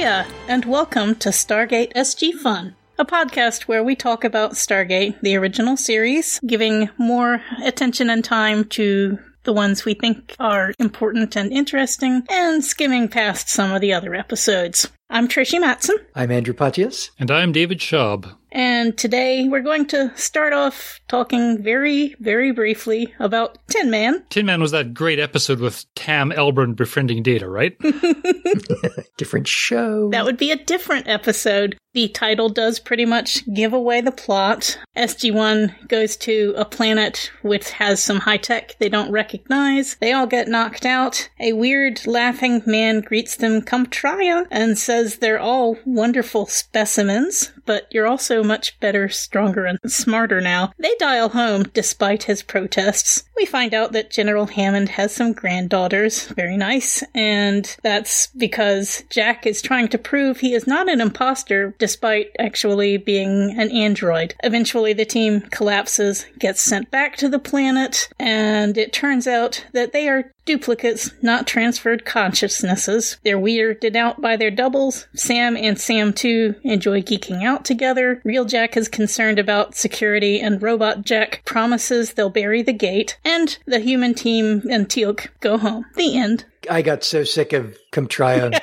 And welcome to Stargate SG Fun, a podcast where we talk about Stargate, the original series, giving more attention and time to the ones we think are important and interesting, and skimming past some of the other episodes. I'm Trish Matson, I'm Andrew Pontious. And I'm David Schaub. and today we're going to start off talking very, very briefly about Tin Man. Tin Man was that great episode with Tam Elbrun befriending Data, right? Different show. That would be a different episode. The title does pretty much give away the plot. SG1 goes to a planet which has some high tech they don't recognize. They all get knocked out. A weird laughing man greets them, come try ya, and says they're all wonderful specimens, but you're also much better, stronger, and smarter now. They dial home despite his protests. We find out that General Hammond has some granddaughters. Very nice. And that's because Jack is trying to prove he is not an imposter despite actually being an android. Eventually, the team collapses, gets sent back to the planet, and it turns out that they are duplicates, not transferred consciousnesses. They're weirded out by their doubles. Sam and Sam 2 enjoy geeking out together. Real Jack is concerned about security, and Robot Jack promises they'll bury the gate. And the human team and Teal'c go home. The end. I got so sick of Comtria.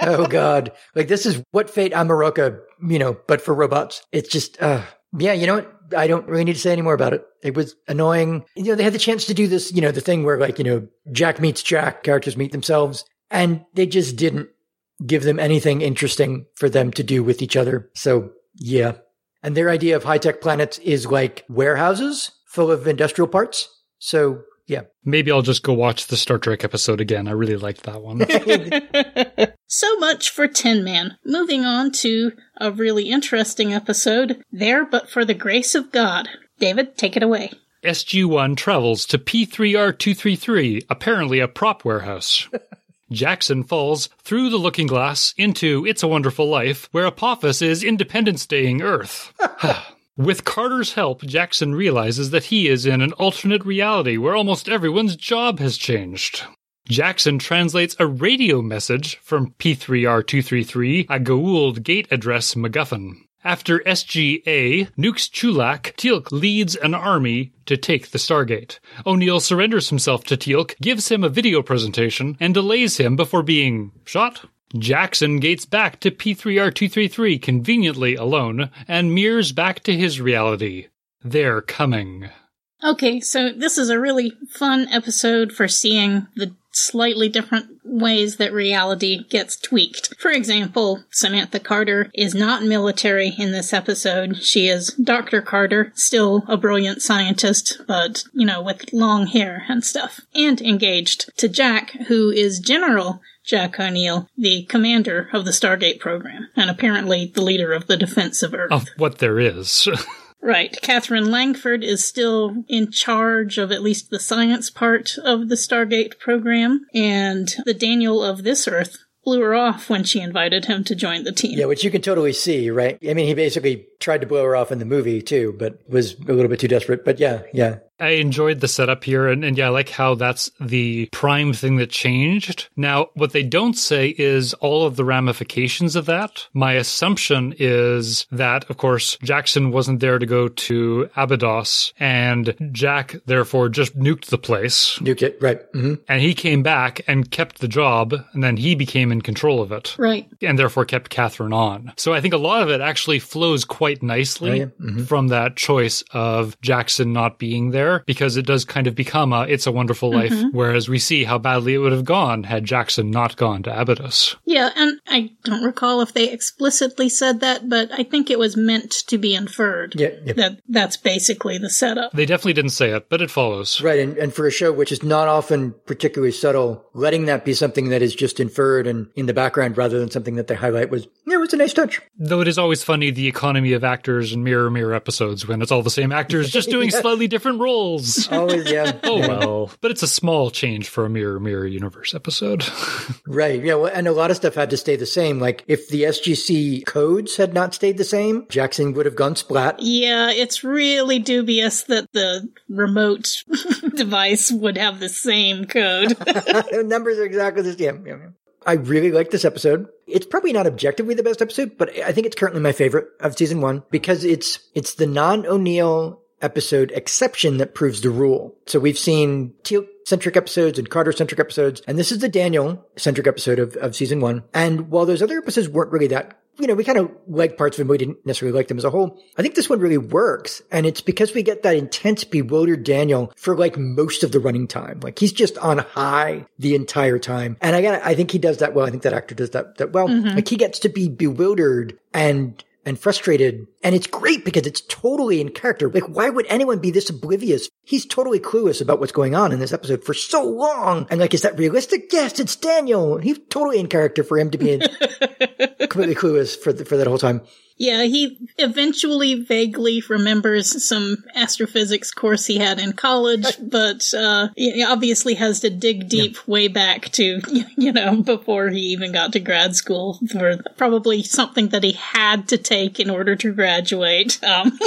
oh God. Like this is what fate Amaroka, you know, but for robots. It's just, uh, yeah, you know what? I don't really need to say any more about it. It was annoying. You know, they had the chance to do this, you know, the thing where like, you know, Jack meets Jack, characters meet themselves, and they just didn't give them anything interesting for them to do with each other. So yeah. And their idea of high tech planets is like warehouses full of industrial parts. So yeah. Maybe I'll just go watch the Star Trek episode again. I really liked that one. So much for Tin Man. Moving on to a really interesting episode, There But for the Grace of God. David, take it away. SG1 travels to P3R233, apparently a prop warehouse. Jackson falls through the looking glass into It's a Wonderful Life, where Apophis is Independence Daying Earth. With Carter's help, Jackson realizes that he is in an alternate reality where almost everyone's job has changed. Jackson translates a radio message from P3R233, a Goa'uld gate address MacGuffin. After SGA nukes Chulak, Teal'c leads an army to take the Stargate. O'Neill surrenders himself to Teal'c, gives him a video presentation, and delays him before being shot. Jackson gates back to P3R233 conveniently alone and mirrors back to his reality. They're coming. Okay, so this is a really fun episode for seeing the slightly different ways that reality gets tweaked. For example, Samantha Carter is not military in this episode. She is Dr. Carter, still a brilliant scientist, but, you know, with long hair and stuff. And engaged to Jack, who is General Jack O'Neill, the commander of the Stargate program, and apparently the leader of the defense of Earth. Of what there is. Right. Catherine Langford is still in charge of at least the science part of the Stargate program, and the Daniel of this Earth blew her off when she invited him to join the team. Yeah, which you can totally see, right? I mean, he basically tried to blow her off in the movie too, but was a little bit too desperate. But yeah, yeah. I enjoyed the setup here, and, and yeah, I like how that's the prime thing that changed. Now, what they don't say is all of the ramifications of that. My assumption is that, of course, Jackson wasn't there to go to Abydos, and Jack therefore just nuked the place. Nuke it, right. hmm And he came back and kept the job, and then he became in control of it. Right. And therefore kept Catherine on. So I think a lot of it actually flows quite nicely Oh, yeah. Mhm. from that choice of Jackson not being there because it does kind of become a It's a Wonderful Life, mm-hmm. whereas we see how badly it would have gone had Jackson not gone to Abydos. Yeah, and I don't recall if they explicitly said that, but I think it was meant to be inferred. Yeah, yeah. That that's basically the setup. They definitely didn't say it, but it follows. Right. And, and for a show which is not often particularly subtle, letting that be something that is just inferred and in the background rather than something that they highlight was, yeah, it was a nice touch. Though it is always funny the economy of actors and Mirror Mirror episodes when it's all the same actors just doing slightly different roles. Always, oh, yeah. Oh Yeah. well. But it's a small change for a Mirror Mirror universe episode. Right. Yeah. Well, and a lot of stuff had to stay the same. Like if the SGC codes had not stayed the same, Jackson would have gone splat. Yeah, it's really dubious that the remote device would have the same code. Numbers are exactly the same. Yeah, yeah. I really like this episode. It's probably not objectively the best episode, but I think it's currently my favorite of season one because it's, it's the non-O'Neill episode exception that proves the rule. So we've seen Teal'c centric episodes and Carter centric episodes, and this is the Daniel centric episode of, of season one. And while those other episodes weren't really that you know, we kind of liked parts of them. We didn't necessarily like them as a whole. I think this one really works. And it's because we get that intense, bewildered Daniel for like most of the running time. Like he's just on high the entire time. And again, I think he does that well. I think that actor does that, that well. Mm-hmm. Like he gets to be bewildered and and frustrated. And it's great because it's totally in character. Like, why would anyone be this oblivious? He's totally clueless about what's going on in this episode for so long. And like, is that realistic? Yes, it's Daniel. He's totally in character for him to be completely clueless for the, for that whole time. Yeah, he eventually vaguely remembers some astrophysics course he had in college, but uh, he obviously has to dig deep yeah. way back to, you know, before he even got to grad school for probably something that he had to take in order to graduate. Um,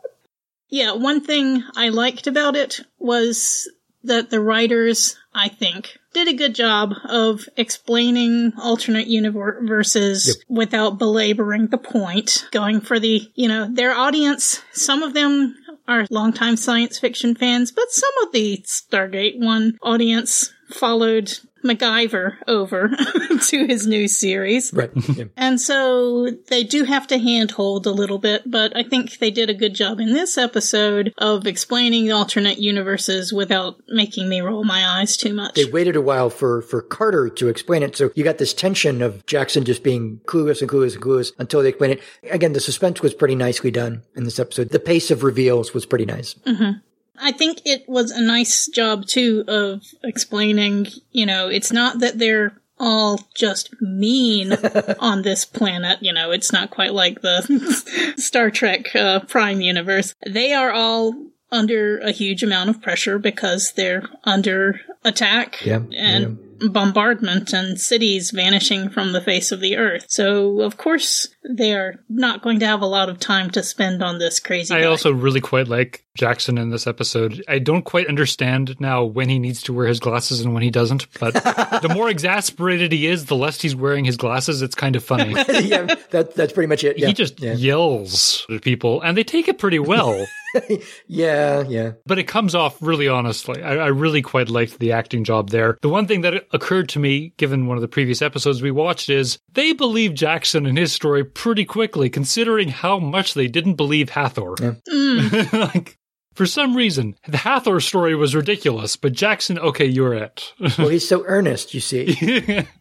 yeah, one thing I liked about it was that the writers, I think, did a good job of explaining alternate universes yep. without belaboring the point, going for the, you know, their audience. Some of them are longtime science fiction fans, but some of the Stargate One audience followed MacGyver over to his new series. Right. Yeah. And so they do have to handhold a little bit, but I think they did a good job in this episode of explaining the alternate universes without making me roll my eyes too much. They waited a while for, for Carter to explain it. So you got this tension of Jackson just being clueless and clueless and clueless until they explain it. Again, the suspense was pretty nicely done in this episode. The pace of reveals was pretty nice. Mm-hmm. I think it was a nice job too of explaining, you know, it's not that they're all just mean on this planet. You know, it's not quite like the Star Trek uh, Prime universe. They are all under a huge amount of pressure because they're under attack. Yeah, and yeah bombardment and cities vanishing from the face of the earth. So, of course, they are not going to have a lot of time to spend on this crazy. I guy. also really quite like Jackson in this episode. I don't quite understand now when he needs to wear his glasses and when he doesn't, but the more exasperated he is, the less he's wearing his glasses. It's kind of funny. yeah, that, that's pretty much it. Yeah. He just yeah. yells at people, and they take it pretty well. yeah, yeah. But it comes off really honestly. I, I, really quite liked the acting job there. The one thing that occurred to me, given one of the previous episodes we watched, is they believe Jackson and his story pretty quickly, considering how much they didn't believe Hathor. Yeah. Mm. like, for some reason, the Hathor story was ridiculous, but Jackson, okay, you're it. well, he's so earnest, you see.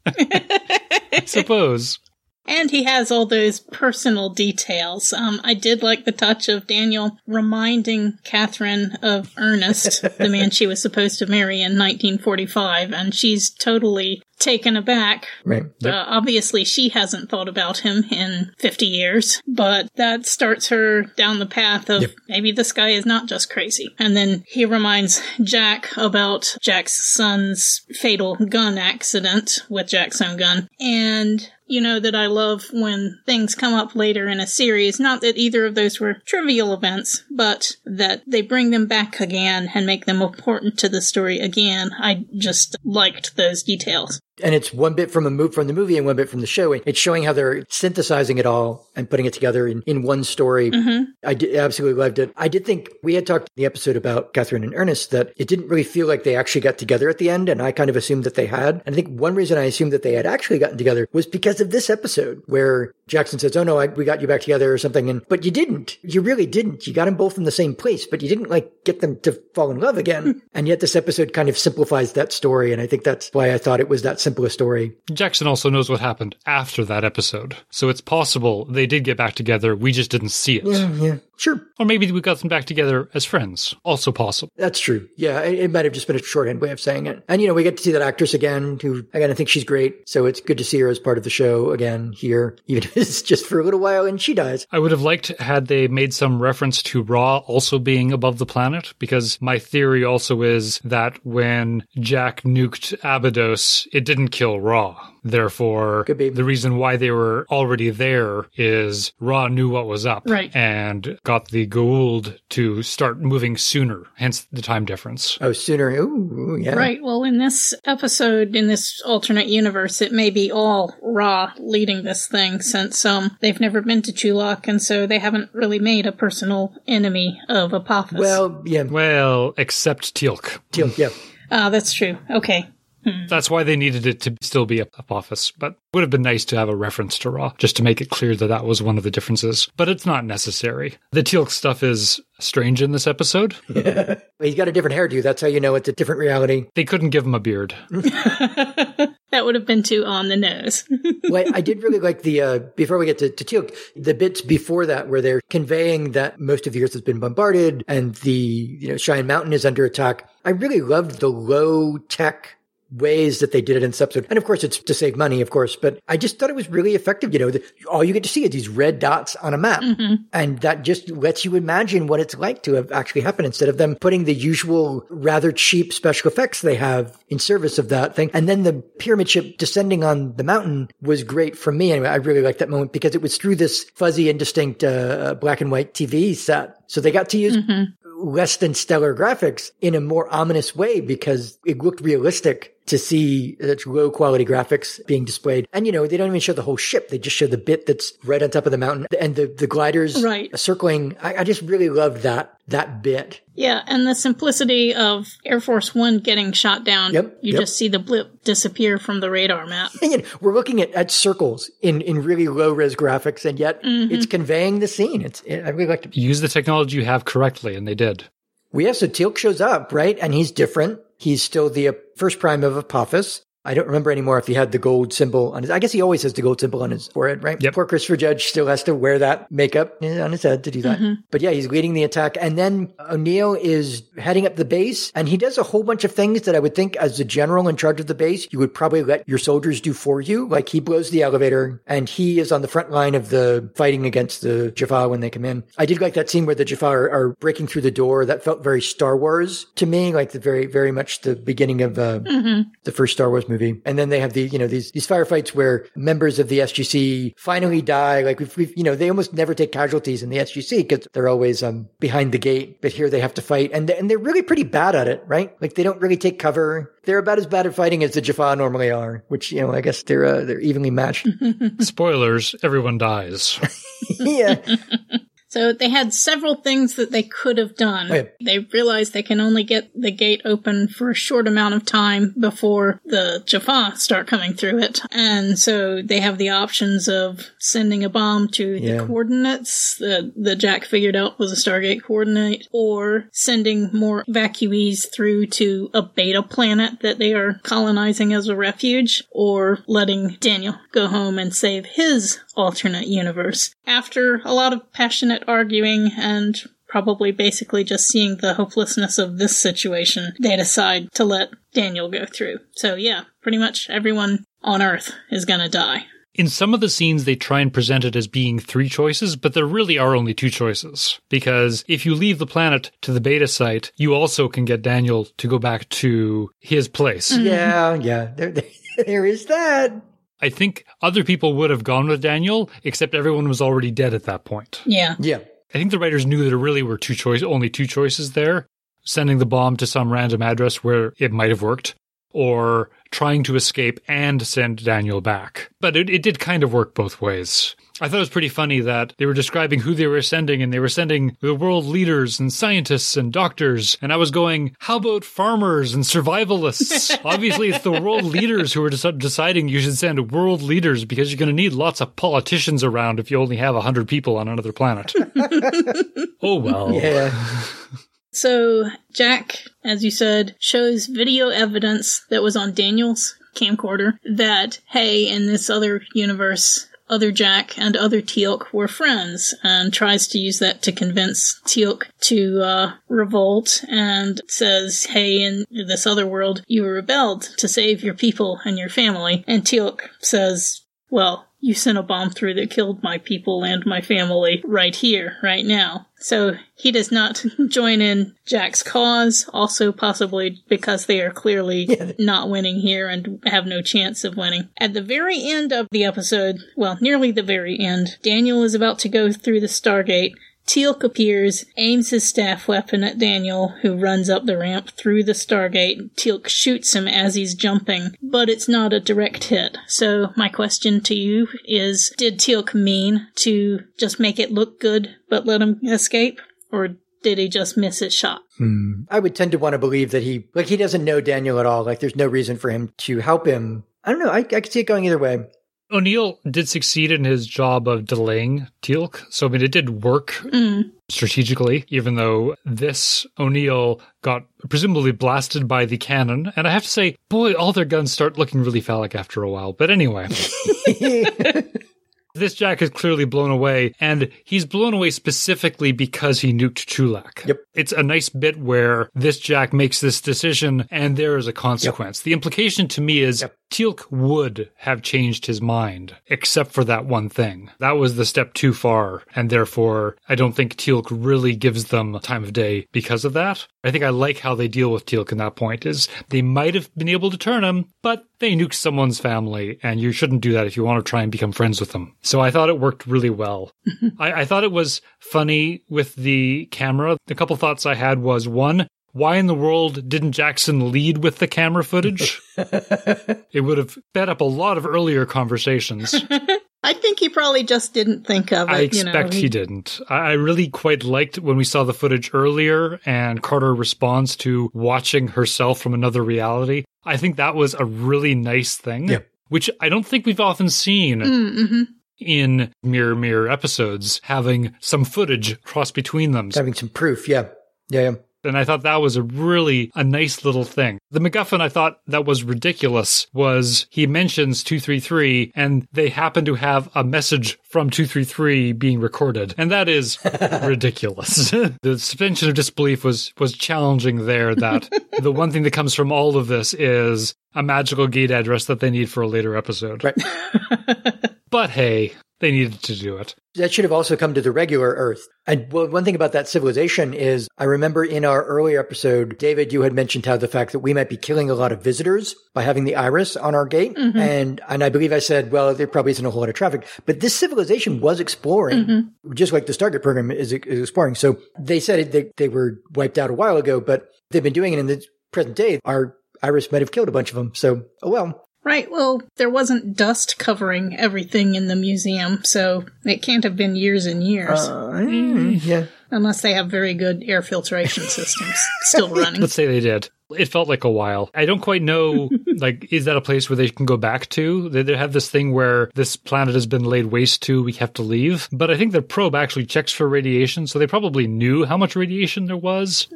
I suppose. And he has all those personal details. Um, I did like the touch of Daniel reminding Catherine of Ernest, the man she was supposed to marry in 1945, and she's totally taken aback. Right. Yep. Uh, obviously, she hasn't thought about him in 50 years, but that starts her down the path of yep. maybe this guy is not just crazy. And then he reminds Jack about Jack's son's fatal gun accident with Jack's own gun. And you know that I love when things come up later in a series. Not that either of those were trivial events, but that they bring them back again and make them important to the story again. I just liked those details and it's one bit from a move from the movie and one bit from the show. It's showing how they're synthesizing it all and putting it together in, in one story. Mm-hmm. I did, absolutely loved it. I did think we had talked in the episode about Catherine and Ernest that it didn't really feel like they actually got together at the end, and I kind of assumed that they had. And I think one reason I assumed that they had actually gotten together was because of this episode where Jackson says, "Oh no, I, we got you back together" or something, and but you didn't. You really didn't. You got them both in the same place, but you didn't like get them to fall in love again. and yet this episode kind of simplifies that story, and I think that's why I thought it was that simple a story. Jackson also knows what happened after that episode. So it's possible they did get back together. We just didn't see it. Yeah, yeah. Sure. Or maybe we got them back together as friends. Also possible. That's true. Yeah, it, it, might have just been a shorthand way of saying it. And, you know, we get to see that actress again, who, again, I think she's great. So it's good to see her as part of the show again here, even if it's just for a little while and she dies. I would have liked had they made some reference to Ra also being above the planet, because my theory also is that when Jack nuked Abydos, it didn't kill Ra. Therefore, the reason why they were already there is Ra knew what was up right. and got the Goa'uld to start moving sooner, hence the time difference. Oh, sooner. Ooh, yeah. Right. Well, in this episode, in this alternate universe, it may be all Ra leading this thing since um they've never been to Chulak, and so they haven't really made a personal enemy of Apophis. Well, yeah. Well, except Teal'c. Teal, yeah. ah, that's true. Okay. That's why they needed it to still be a Apophis, but would have been nice to have a reference to Ra, just to make it clear that that was one of the differences. But it's not necessary. The Teal'c stuff is strange in this episode. He's got a different hairdo. That's how you know it's a different reality. They couldn't give him a beard. That would have been too on the nose. well, I did really like the, uh, before we get to, to Teal'c, the bits before that where they're conveying that most of the earth has been bombarded and the, you know, Cheyenne Mountain is under attack. I really loved the low tech ways that they did it in this episode. And of course, it's to save money, of course, but I just thought it was really effective. You know, the, all you get to see is these red dots on a map. Mm-hmm. And that just lets you imagine what it's like to have actually happened instead of them putting the usual rather cheap special effects they have in service of that thing. And then the pyramid ship descending on the mountain was great for me. Anyway, I really liked that moment because it was through this fuzzy, indistinct, uh, uh, black and white TV set. So they got to use mm-hmm. less than stellar graphics in a more ominous way because it looked realistic to see such low quality graphics being displayed. And you know, they don't even show the whole ship. They just show the bit that's right on top of the mountain and the, the gliders Right. circling. I, I just really loved that, that bit. yeah, and the simplicity of Air Force One getting shot down. Yep, You yep. just see the blip disappear from the radar map. And yet we're looking at, at circles in, in really low res graphics and yet mm-hmm. it's conveying the scene. It's, I really liked it. Use the technology you have correctly, and they did. Yeah, so Teal'c shows up, right? And he's different. He's still the uh, first prime of Apophis. I don't remember anymore if he had the gold symbol on his. I guess he always has the gold symbol on his forehead, right? Yep. Poor Christopher Judge still has to wear that makeup eh, on his head to do that. Mm-hmm. But yeah, he's leading the attack, and then O'Neill is heading up the base, and he does a whole bunch of things that I would think, as the general in charge of the base, you would probably let your soldiers do for you. Like he blows the elevator, and he is on the front line of the fighting against the Jaffa when they come in. I did like that scene where the Jaffa are, are breaking through the door. That felt very Star Wars to me, like the very, very much the beginning of uh, mm-hmm. the first Star Wars movie. And then they have the, you know, these, these firefights where members of the SGC finally die. Like we've, we've you know, they almost never take casualties in the SGC because they're always, um, behind the gate. But here they have to fight and, and they're really pretty bad at it, right? Like they don't really take cover. They're about as bad at fighting as the Jaffa normally are, which, you know, I guess they're, uh, they're evenly matched. Spoilers, everyone dies. yeah. So they had several things that they could have done. They realized they can only get the gate open for a short amount of time before the Jaffa start coming through it. And so they have the options of sending a bomb to Yeah. the coordinates that, that Jack figured out was a Stargate coordinate, or sending more evacuees through to a beta planet that they are colonizing as a refuge, or letting Daniel go home and save his alternate universe. After a lot of passionate arguing and probably basically just seeing the hopelessness of this situation, they decide to let Daniel go through. So yeah, pretty much everyone on Earth is gonna die. In some of the scenes, they try and present it as being three choices, but there really are only two choices. Because if you leave the planet to the beta site, you also can get Daniel to go back to his place. Yeah. Yeah. There, there, there is that. I think other people would have gone with Daniel, except everyone was already dead at that point. Yeah. Yeah. I think the writers knew that there really were two choice, only two choices there: sending the bomb to some random address where it might have worked, or trying to escape and send Daniel back. But it, it did kind of work both ways. I thought it was pretty funny that they were describing who they were sending, and they were sending the world leaders and scientists and doctors. And I was going, how about farmers and survivalists? Obviously, it's the world leaders who are deci- deciding you should send world leaders because you're going to need lots of politicians around if you only have 100 people on another planet. oh, well. Yeah. So Jack, as you said, shows video evidence that was on Daniel's camcorder that, hey, in this other universe, other Jack and other Teal'c were friends and tries to use that to convince Teal'c to uh, revolt and says, hey, in this other world, you rebelled to save your people and your family. And Teal'c says, well, you sent a bomb through that killed my people and my family right here, right now. So he does not join in Jack's cause, also possibly because they are clearly not winning here and have no chance of winning. At the very end of the episode, well, nearly the very end, Daniel is about to go through the Stargate Teal'c appears, aims his staff weapon at Daniel, who runs up the ramp through the Stargate. Teal'c shoots him as he's jumping, but it's not a direct hit. So my question to you is, did Teal'c mean to just make it look good, but let him escape? Or did he just miss his shot? Hmm. I would tend to want to believe that he, like, he doesn't know Daniel at all. Like, there's no reason for him to help him. I don't know. I, I could see it going either way. O'Neill did succeed in his job of delaying Teal'c, so I mean it did work Mm. strategically, even though this O'Neill got presumably blasted by the cannon. And I have to say, boy, all their guns start looking really phallic after a while. But anyway. This Jack is clearly blown away, and he's blown away specifically because he nuked Chulak. Yep. It's a nice bit where this Jack makes this decision, and there is a consequence. The implication to me is Yep. Teal'c would have changed his mind, except for that one thing. That was the step too far, and therefore, I don't think Teal'c really gives them time of day because of that. I think I like how they deal with Teal'c in that point, is they might have been able to turn him, but they nuked someone's family, and you shouldn't do that if you want to try and become friends with them. So I thought it worked really well. Mm-hmm. I, I thought it was funny with the camera. A couple thoughts I had was one, why in the world didn't Jackson lead with the camera footage? it would have sped up a lot of earlier conversations. I think he probably just didn't think of it. I you know, expect he didn't. I I really quite liked when we saw the footage earlier and Carter responds to watching herself from another reality. I think that was a really nice thing, Yeah. which I don't think we've often seen Mm-hmm. in Mirror Mirror episodes, having some footage cross between them. Having some proof. Yeah. Yeah. yeah. And I thought that was a really a nice little thing. The MacGuffin I thought that was ridiculous was he mentions 233 and they happen to have a message from 233 being recorded. And that is ridiculous. the suspension of disbelief was was challenging there that the one thing that comes from all of this is a magical gate address that they need for a later episode. Right. But hey, they needed to do it. That should have also come to the regular Earth. And well, one thing about that civilization is I remember in our earlier episode, David, you had mentioned how the fact that we might be killing a lot of visitors by having the iris on our gate. Mm-hmm. And, and I believe I said, well, there probably isn't a whole lot of traffic, but this civilization was exploring, mm-hmm. just like the Stargate program is, is exploring. So they said it, they, they were wiped out a while ago, but they've been doing it in the present day. Our iris might have killed a bunch of them. So, oh well. Right, well, there wasn't dust covering everything in the museum, so it can't have been years and years. Uh, yeah. unless they have very good air filtration systems still running. Let's say they did. It felt like a while. I don't quite know, like, is that a place where they can go back to? They, they have this thing where this planet has been laid waste to, we have to leave. But I think the probe actually checks for radiation, so they probably knew how much radiation there was.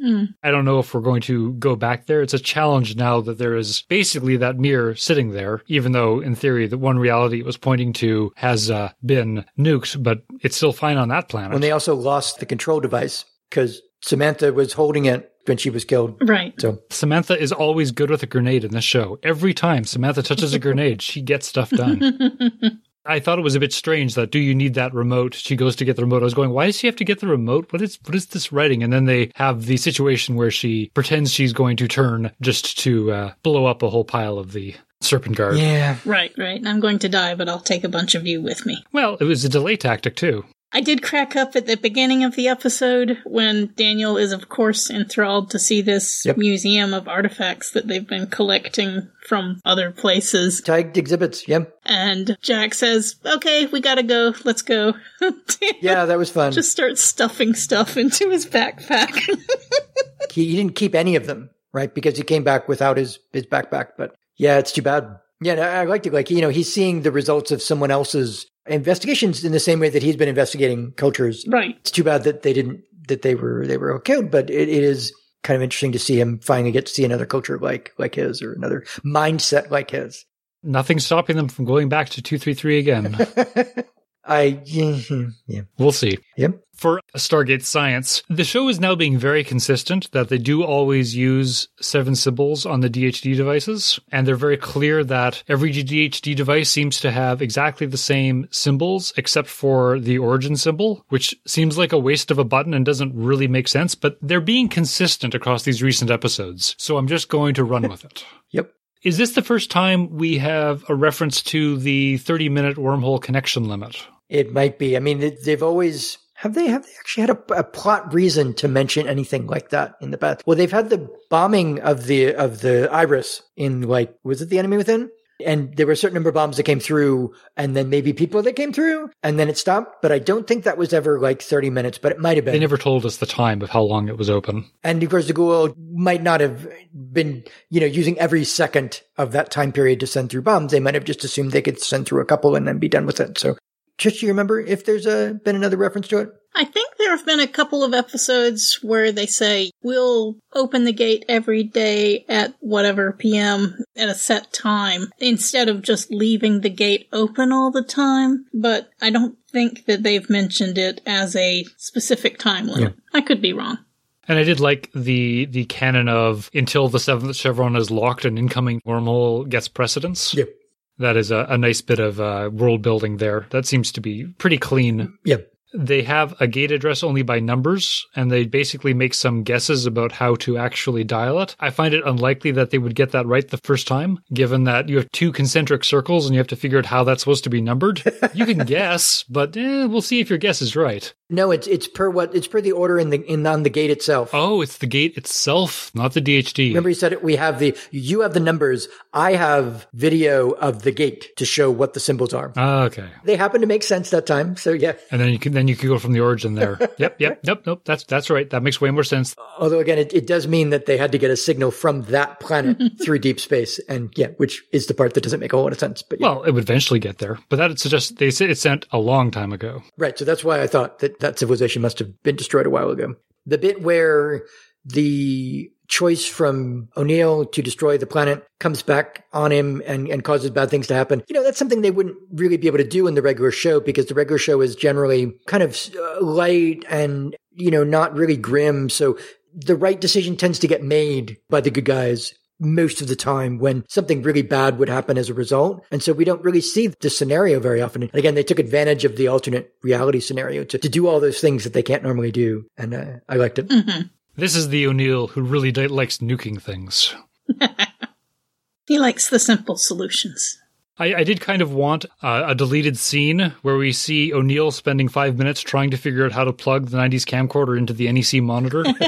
I don't know if we're going to go back there. It's a challenge now that there is basically that mirror sitting there, even though in theory the one reality it was pointing to has uh, been nuked, but it's still fine on that planet. When they also lost the control device because Samantha was holding it when she was killed. Right. So Samantha is always good with a grenade in this show. Every time Samantha touches a grenade, she gets stuff done. I thought it was a bit strange that do you need that remote? She goes to get the remote. I was going, why does she have to get the remote? What is what is this writing? And then they have the situation where she pretends she's going to turn just to uh, blow up a whole pile of the serpent guard. yeah, Right, right. I'm going to die, but I'll take a bunch of you with me. Well, it was a delay tactic too. I did crack up at the beginning of the episode when Daniel is, of course, enthralled to see this Yep. museum of artifacts that they've been collecting from other places. tagged exhibits. Yeah, And Jack says, Okay, we gotta go. Let's go. Yeah, that was fun. just starts stuffing stuff into his backpack. he, he didn't keep any of them, right? Because he came back without his his backpack. But yeah, it's too bad. Yeah, I liked it. Like you know, he's seeing the results of someone else's investigations in the same way that he's been investigating cultures. right. It's too bad that they didn't that they were they were killed, but it, it is kind of interesting to see him finally get to see another culture like like his or another mindset like his. Nothing stopping them from going back to 233 again. I yeah, yeah. we'll see. Yep. For Stargate Science, the show is now being very consistent that they do always use seven symbols on the DHD devices. And they're very clear that every DHD device seems to have exactly the same symbols except for the origin symbol, which seems like a waste of a button and doesn't really make sense, but they're being consistent across these recent episodes. So I'm just going to run with it. Yep. Is this the first time we have a reference to the 30 minute wormhole connection limit? It might be. I mean, they- they've always have they have they actually had a, a, plot reason to mention anything like that in the past? Well, they've had the bombing of the of the Iris in like was it the enemy within? And there were a certain number of bombs that came through, and then maybe people that came through, and then it stopped. But I don't think that was ever like 30 minutes, but it might have been. They never told us the time of how long it was open. And of course, the Goa'uld might not have been, you know, using every second of that time period to send through bombs. They might have just assumed they could send through a couple and then be done with it. So just you remember if there's a, been another reference to it? I think there have been a couple of episodes where they say, we'll open the gate every day at whatever PM at a set time, instead of just leaving the gate open all the time. But I don't think that they've mentioned it as a specific time limit. Yeah. I could be wrong. And I did like the the canon of until the seventh chevron is locked, an incoming wormhole gets precedence. Yep. That is a, a nice bit of uh, world building there. That seems to be pretty clean. Yep they have a gate address only by numbers and they basically make some guesses about how to actually dial it. I find it unlikely that they would get that right the first time, given that you have two concentric circles and you have to figure out how that's supposed to be numbered. you can guess, but eh, we'll see if your guess is right. No, it's it's per what it's per the order in the in on the gate itself. Oh, it's the gate itself, not the DHD. Remember, you said it. We have the you have the numbers. I have video of the gate to show what the symbols are. Ah, okay. They happen to make sense that time. So yeah. And then you can then you could go from the origin there. yep, yep, yep, nope. That's that's right. That makes way more sense. Although again, it, it does mean that they had to get a signal from that planet through deep space, and yeah, which is the part that doesn't make a whole lot of sense. But yeah. well, it would eventually get there. But that suggests they said it sent a long time ago. Right. So that's why I thought that that civilization must have been destroyed a while ago. The bit where the choice from O'Neill to destroy the planet comes back on him and, and causes bad things to happen. You know, that's something they wouldn't really be able to do in the regular show because the regular show is generally kind of uh, light and, you know, not really grim. So the right decision tends to get made by the good guys most of the time when something really bad would happen as a result. And so we don't really see this scenario very often. And again, they took advantage of the alternate reality scenario to, to do all those things that they can't normally do. And uh, I liked it. Mm-hmm. This is the O'Neill who really likes nuking things. he likes the simple solutions. I, I, did kind of want uh, a deleted scene where we see O'Neill spending five minutes trying to figure out how to plug the 90s camcorder into the NEC monitor.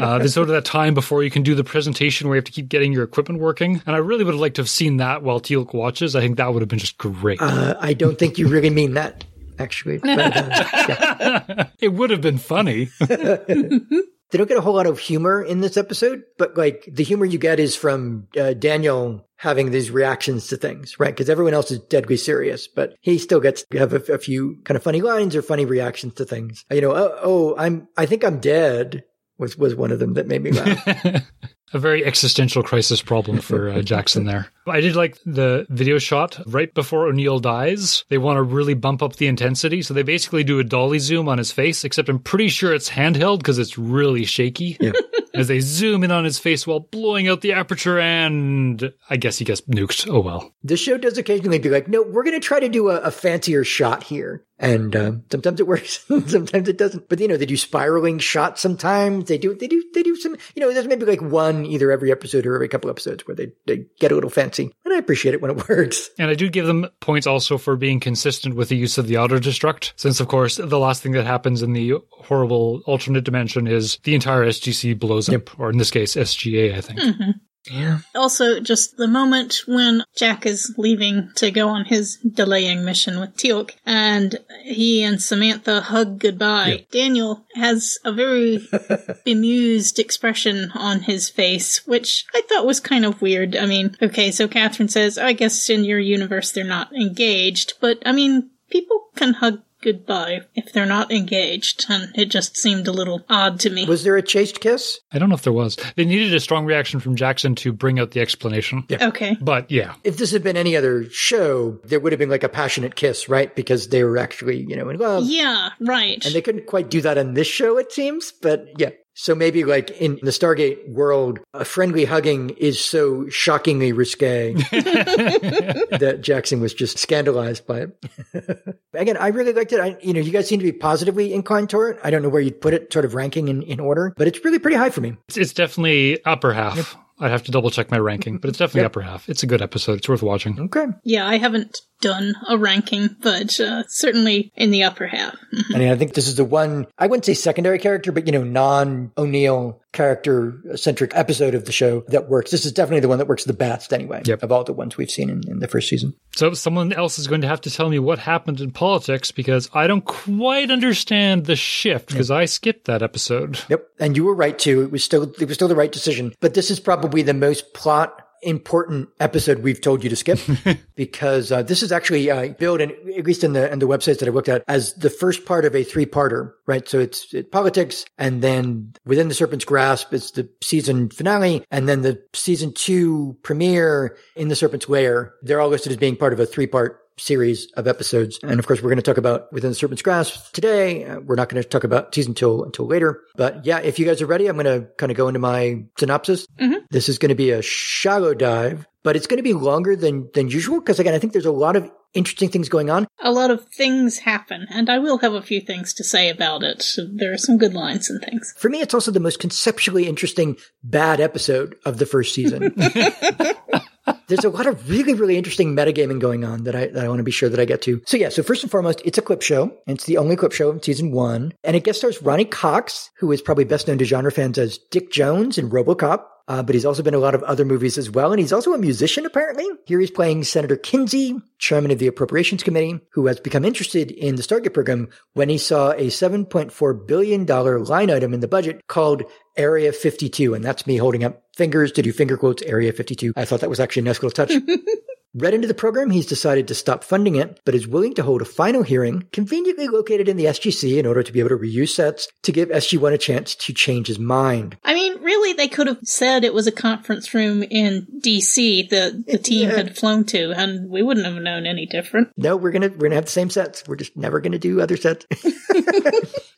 uh, there's sort of that time before you can do the presentation where you have to keep getting your equipment working. And I really would have liked to have seen that while Teal'c watches. I think that would have been just great. Uh, I don't think you really mean that, actually. But, uh, it would have been funny. They don't get a whole lot of humor in this episode, but like the humor you get is from uh, Daniel having these reactions to things, right? Because everyone else is deadly serious, but he still gets to have a, a, few kind of funny lines or funny reactions to things. You know, oh, oh, I'm, I think I'm dead was was one of them that made me laugh. a very existential crisis problem for uh, Jackson there. I did like the video shot right before O'Neill dies. They want to really bump up the intensity, so they basically do a dolly zoom on his face, except I'm pretty sure it's handheld because it's really shaky. Yeah. As they zoom in on his face while blowing out the aperture, and I guess he gets nuked. Oh well. The show does occasionally be like, no, we're going to try to do a, a fancier shot here. And um, sometimes it works, sometimes it doesn't. But you know, they do spiraling shots. Sometimes they do, they do, they do some. You know, there's maybe like one either every episode or every couple episodes where they they get a little fancy, and I appreciate it when it works. And I do give them points also for being consistent with the use of the auto destruct, since of course the last thing that happens in the horrible alternate dimension is the entire SGC blows yep. up, or in this case SGA, I think. Mm-hmm. Yeah. Also, just the moment when Jack is leaving to go on his delaying mission with Teal'c, and he and Samantha hug goodbye. Yep. Daniel has a very bemused expression on his face, which I thought was kind of weird. I mean, okay, so Catherine says, I guess in your universe they're not engaged, but I mean, people can hug goodbye if they're not engaged, and it just seemed a little odd to me. Was there a chaste kiss? I don't know if there was. They needed a strong reaction from Jackson to bring out the explanation. Yeah. Okay. But yeah. If this had been any other show, there would have been like a passionate kiss, right? Because they were actually, you know, in love. Yeah, right. And they couldn't quite do that on this show, it seems. But yeah, so maybe like in the Stargate world, a friendly hugging is so shockingly risque that Jackson was just scandalized by it. Again, I really liked it. I, you know, you guys seem to be positively inclined toward it. I don't know where you'd put it sort of ranking in, in order, but it's really pretty high for me. It's, it's definitely upper half. Yep. I'd have to double check my ranking, but it's definitely yep. upper half. It's a good episode. It's worth watching. Okay. Yeah, I haven't done a ranking, but uh, certainly in the upper half. I mean, I think this is the one, I wouldn't say secondary character, but, you know, non O'Neill character centric episode of the show that works. This is definitely the one that works the best anyway Yep. of all the ones we've seen in, in the first season. So someone else is going to have to tell me what happened in politics because I don't quite understand the shift because I skipped that episode. Yep. And you were right too. It was still, it was still the right decision, but this is probably the most plot important episode we've told you to skip because uh, this is actually uh, billed in, at least in the in the websites that I looked at as the first part of a three parter, right? So it's, it's politics, and then within the Serpent's Grasp, it's the season finale, and then the season two premiere in the Serpent's Lair. They're all listed as being part of a three part series of episodes. And of course, we're going to talk about Within the Serpent's Grasp today. Uh, we're not going to talk about season until, until later. But yeah, if you guys are ready, I'm going to kind of go into my synopsis. This is going to be a shallow dive, but it's going to be longer than, than usual. Cause again, I think there's a lot of interesting things going on. A lot of things happen, and I will have a few things to say about it. There are some good lines and things. For me, it's also the most conceptually interesting bad episode of the first season. There's a lot of really, really interesting metagaming going on that I, that I want to be sure that I get to. So yeah, so first and foremost, it's a clip show. And it's the only clip show in season one. And it guest stars Ronny Cox, who is probably best known to genre fans as Dick Jones in RoboCop. Uh, but he's also been in a lot of other movies as well. And he's also a musician, apparently. Here he's playing Senator Kinsey, chairman of the Appropriations Committee, who has become interested in the Stargate program when he saw a $7.4 billion line item in the budget called Area 52. And that's me holding up fingers to do finger quotes, Area 52. I thought that was actually a nice little touch. Read into the program, he's decided to stop funding it, but is willing to hold a final hearing, conveniently located in the SGC in order to be able to reuse sets to give SG1 a chance to change his mind. I mean, really, they could have said it was a conference room in DC that the team Yeah. had flown to, and we wouldn't have known any different. No, we're gonna we're gonna have the same sets. We're just never gonna do other sets.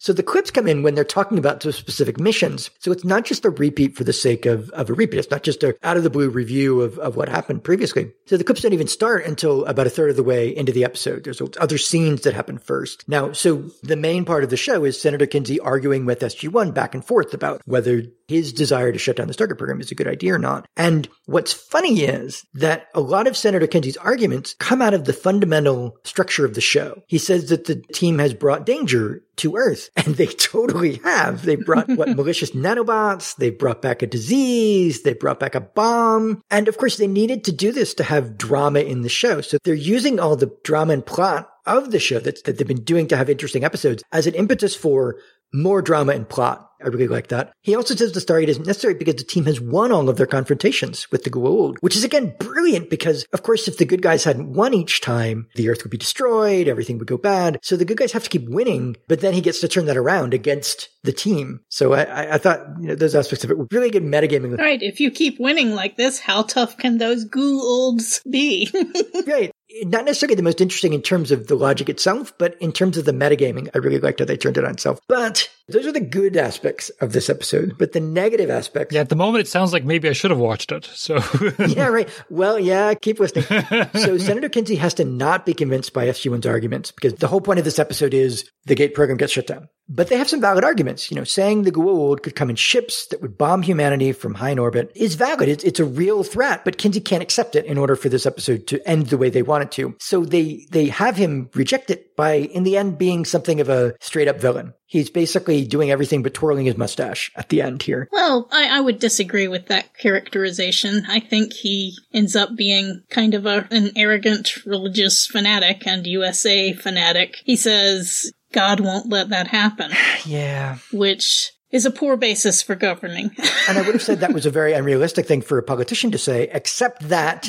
so the clips come in when they're talking about those specific missions. So it's not just a repeat for the sake of, of a repeat. It's not just a out of the blue review of, of what happened previously. So the clips don't even start until about a third of the way into the episode. There's other scenes that happen first. Now, so the main part of the show is Senator Kinsey arguing with SG1 back and forth about whether his desire to shut down the Stargate program is a good idea or not. And what's funny is that a lot of Senator Kinsey's arguments come out of the fundamental structure of the show. He says that the team has brought danger to Earth, and they totally have. They brought what malicious nanobots, they brought back a disease, they brought back a bomb, and of course they needed to do this to have drama in the show. So they're using all the drama and plot of the show that, that they've been doing to have interesting episodes as an impetus for more drama and plot. I really like that. He also says the Stargate isn't necessary because the team has won all of their confrontations with the Goa'uld, which is again brilliant because, of course, if the good guys hadn't won each time, the Earth would be destroyed, everything would go bad. So the good guys have to keep winning, but then he gets to turn that around against the team. So I, I, thought you know, those aspects of it were really good metagaming. Right, if you keep winning like this, how tough can those Goa'ulds be? Right. Not necessarily the most interesting in terms of the logic itself, but in terms of the metagaming, I really liked how they turned it on itself. But those are the good aspects of this episode. But the negative aspects, Yeah, at the moment it sounds like maybe I should have watched it. So yeah, right. Well, yeah, keep listening. so Senator Kinsey has to not be convinced by SG1's arguments because the whole point of this episode is the gate program gets shut down. But they have some valid arguments. You know, saying the Goa'uld could come in ships that would bomb humanity from high in orbit is valid. It's, it's a real threat, but Kinsey can't accept it in order for this episode to end the way they want it to. So they, they have him reject it by, in the end, being something of a straight up villain. He's basically doing everything but twirling his mustache at the end here. well, I, I would disagree with that characterization. I think he ends up being kind of a, an arrogant religious fanatic and USA fanatic. He says, God won't let that happen, Yeah. which is a poor basis for governing. And I would have said that was a very unrealistic thing for a politician to say, except that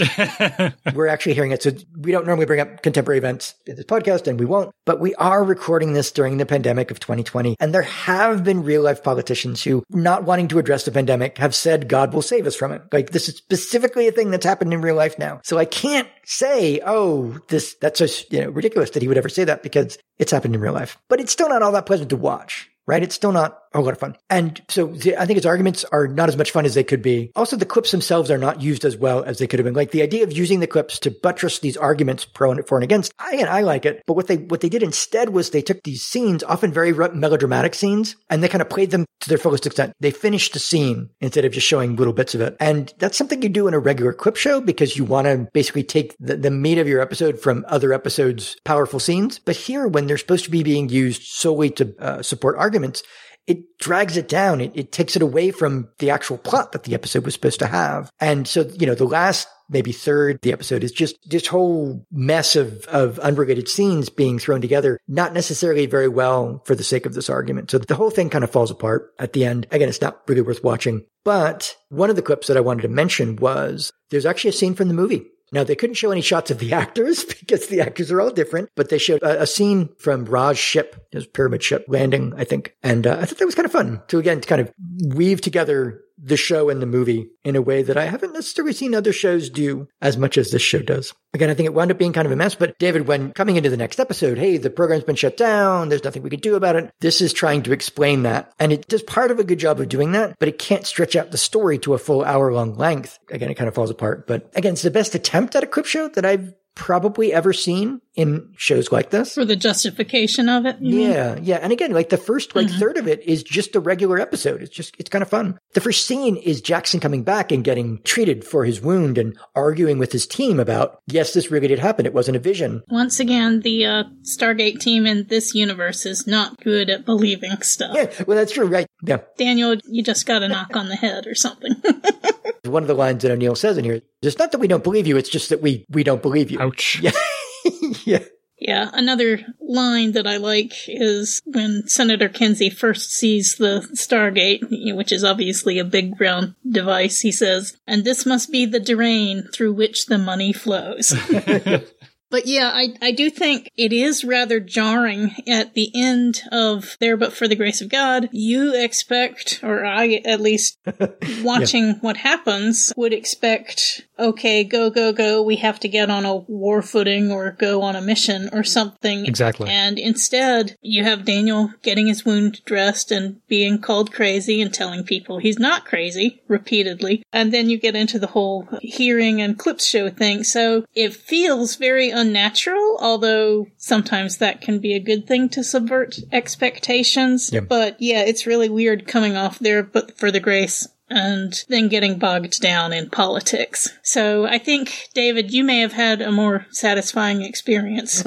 we're actually hearing it. So we don't normally bring up contemporary events in this podcast, and we won't, but we are recording this during the pandemic of 2020. And there have been real life politicians who, not wanting to address the pandemic, have said God will save us from it. Like this is specifically a thing that's happened in real life now. So I can't say, oh, this, that's just, you know, ridiculous that he would ever say that because it's happened in real life. But it's still not all that pleasant to watch right? It's still not a lot of fun. And so the, I think his arguments are not as much fun as they could be. Also, the clips themselves are not used as well as they could have been. Like the idea of using the clips to buttress these arguments pro and for and against. I, and I like it. But what they what they did instead was they took these scenes, often very melodramatic scenes, and they kind of played them to their fullest extent. They finished the scene instead of just showing little bits of it. And that's something you do in a regular clip show because you want to basically take the, the meat of your episode from other episodes' powerful scenes. But here, when they're supposed to be being used solely to uh, support arguments, it drags it down. It, it takes it away from the actual plot that the episode was supposed to have. And so, you know, the last maybe third the episode is just this whole mess of, of unrelated scenes being thrown together, not necessarily very well for the sake of this argument. So the whole thing kind of falls apart at the end. Again, it's not really worth watching. But one of the clips that I wanted to mention was there's actually a scene from the movie now, they couldn't show any shots of the actors because the actors are all different, but they showed a, a scene from Ra's ship, his pyramid ship landing, I think. And uh, I thought that was kind of fun to, again, to kind of weave together the show and the movie in a way that I haven't necessarily seen other shows do as much as this show does. Again, I think it wound up being kind of a mess, but David, when coming into the next episode, hey, the program's been shut down. There's nothing we could do about it. This is trying to explain that. And it does part of a good job of doing that, but it can't stretch out the story to a full hour long length. Again, it kind of falls apart. But again, it's the best attempt at a clip show that I've probably ever seen in shows like this. For the justification of it. Yeah, mean? yeah. And again, like the first like mm-hmm. third of it is just a regular episode. It's just it's kind of fun. The first scene is Jackson coming back and getting treated for his wound and arguing with his team about, yes, this really did happen. It wasn't a vision. Once again, the uh, Stargate team in this universe is not good at believing stuff. Yeah, well, that's true, right? Yeah. Daniel, you just got a knock on the head or something. One of the lines that O'Neill says in here it's not that we don't believe you, it's just that we, we don't believe you. Ouch. Yeah. yeah. Yeah, another line that I like is when Senator Kinsey first sees the Stargate, which is obviously a big brown device, he says, and this must be the drain through which the money flows. But yeah, I, I do think it is rather jarring at the end of There But For the Grace of God. You expect, or I at least watching yeah. what happens, would expect, okay, go, go, go, we have to get on a war footing or go on a mission or something. Exactly. And instead, you have Daniel getting his wound dressed and being called crazy and telling people he's not crazy repeatedly. And then you get into the whole hearing and clips show thing. So it feels very unnatural, although sometimes that can be a good thing to subvert expectations. Yep. But yeah, it's really weird coming off there, but for the grace and then getting bogged down in politics. So I think, David, you may have had a more satisfying experience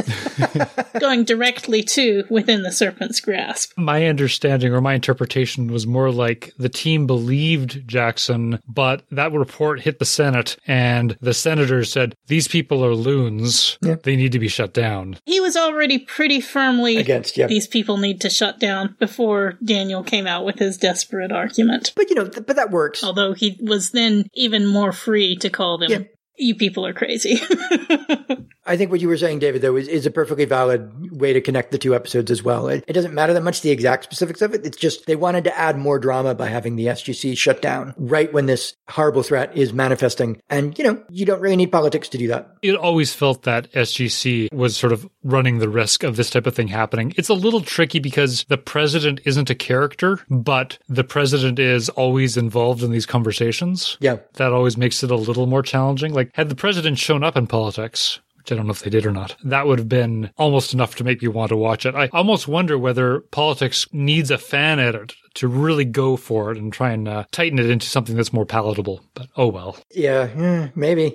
going directly to within the serpent's grasp. My understanding or my interpretation was more like the team believed Jackson, but that report hit the Senate and the senators said, these people are loons. Yeah. They need to be shut down. He was already pretty firmly against, yeah. these people need to shut down before Daniel came out with his desperate argument. But you know, but that works. Although he was then even more free to call them, yeah. you people are crazy. I think what you were saying, David, though, is, is a perfectly valid way to connect the two episodes as well. It, it, doesn't matter that much the exact specifics of it. It's just they wanted to add more drama by having the SGC shut down right when this horrible threat is manifesting. And, you know, you don't really need politics to do that. It always felt that SGC was sort of running the risk of this type of thing happening. It's a little tricky because the president isn't a character, but the president is always involved in these conversations. Yeah. That always makes it a little more challenging. Like, had the president shown up in politics, I don't know if they did or not. That would have been almost enough to make me want to watch it. I almost wonder whether politics needs a fan edit to really go for it and try and uh, tighten it into something that's more palatable. But oh well. Yeah, yeah maybe.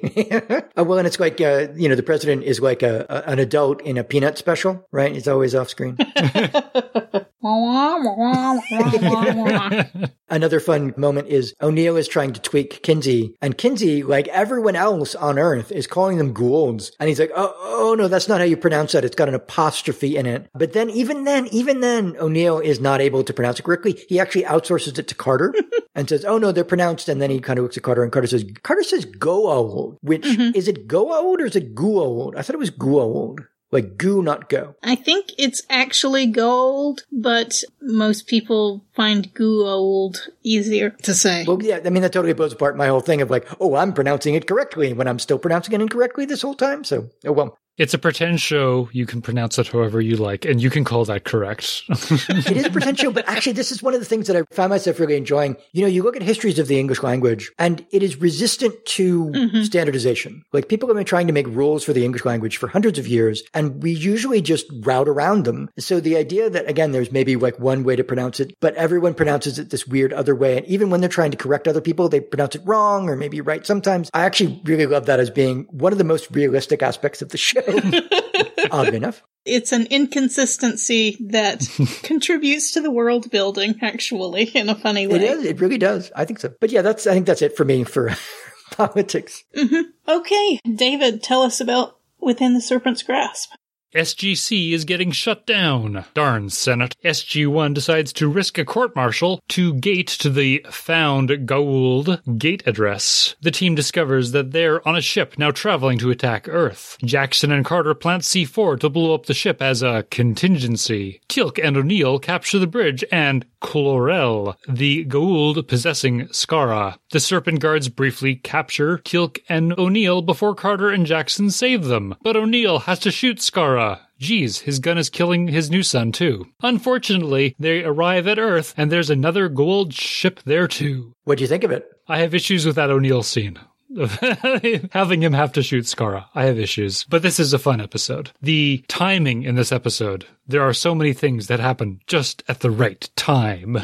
oh, well, and it's like uh, you know the president is like a, a, an adult in a peanut special, right? He's always off screen. Another fun moment is O'Neill is trying to tweak Kinsey, and Kinsey, like everyone else on Earth, is calling them Goulds. and he's like, "Oh, oh no, that's not how you pronounce that. It's got an apostrophe in it." But then, even then, even then, O'Neill is not able to pronounce it correctly. He actually outsources it to Carter and says, "Oh no, they're pronounced." And then he kind of looks at Carter, and Carter says, "Carter says Goa'uld, which mm-hmm. is it Goa'uld or is it Gua'uld? I thought it was Gua'uld." Like goo, not go. I think it's actually gold, but most people find goo old easier to say. Well, yeah, I mean, that totally blows apart my whole thing of like, oh, I'm pronouncing it correctly when I'm still pronouncing it incorrectly this whole time. So, oh well. It's a pretend show. You can pronounce it however you like, and you can call that correct. it is a pretend show, but actually, this is one of the things that I found myself really enjoying. You know, you look at histories of the English language, and it is resistant to mm-hmm. standardization. Like people have been trying to make rules for the English language for hundreds of years, and we usually just route around them. So the idea that, again, there's maybe like one way to pronounce it, but everyone pronounces it this weird other way. And even when they're trying to correct other people, they pronounce it wrong or maybe right sometimes. I actually really love that as being one of the most realistic aspects of the show. Oddly enough. It's an inconsistency that contributes to the world building, actually, in a funny way. It is. It really does. I think so. But yeah, that's, I think that's it for me for politics. Mm-hmm. Okay. David, tell us about Within the Serpent's Grasp. SGC is getting shut down. Darn Senate. SG1 decides to risk a court martial to gate to the found Goa'uld gate address. The team discovers that they're on a ship now traveling to attack Earth. Jackson and Carter plant C4 to blow up the ship as a contingency. Teal'c and O'Neill capture the bridge and Klorel, the Goa'uld possessing Skaara. The Serpent Guards briefly capture Teal'c and O'Neill before Carter and Jackson save them, but O'Neill has to shoot Skaara. Geez, his gun is killing his new son too. Unfortunately, they arrive at Earth and there's another gold ship there too. What do you think of it? I have issues with that O'Neill scene. having him have to shoot Skaara. I have issues, but this is a fun episode. The timing in this episode, there are so many things that happen just at the right time.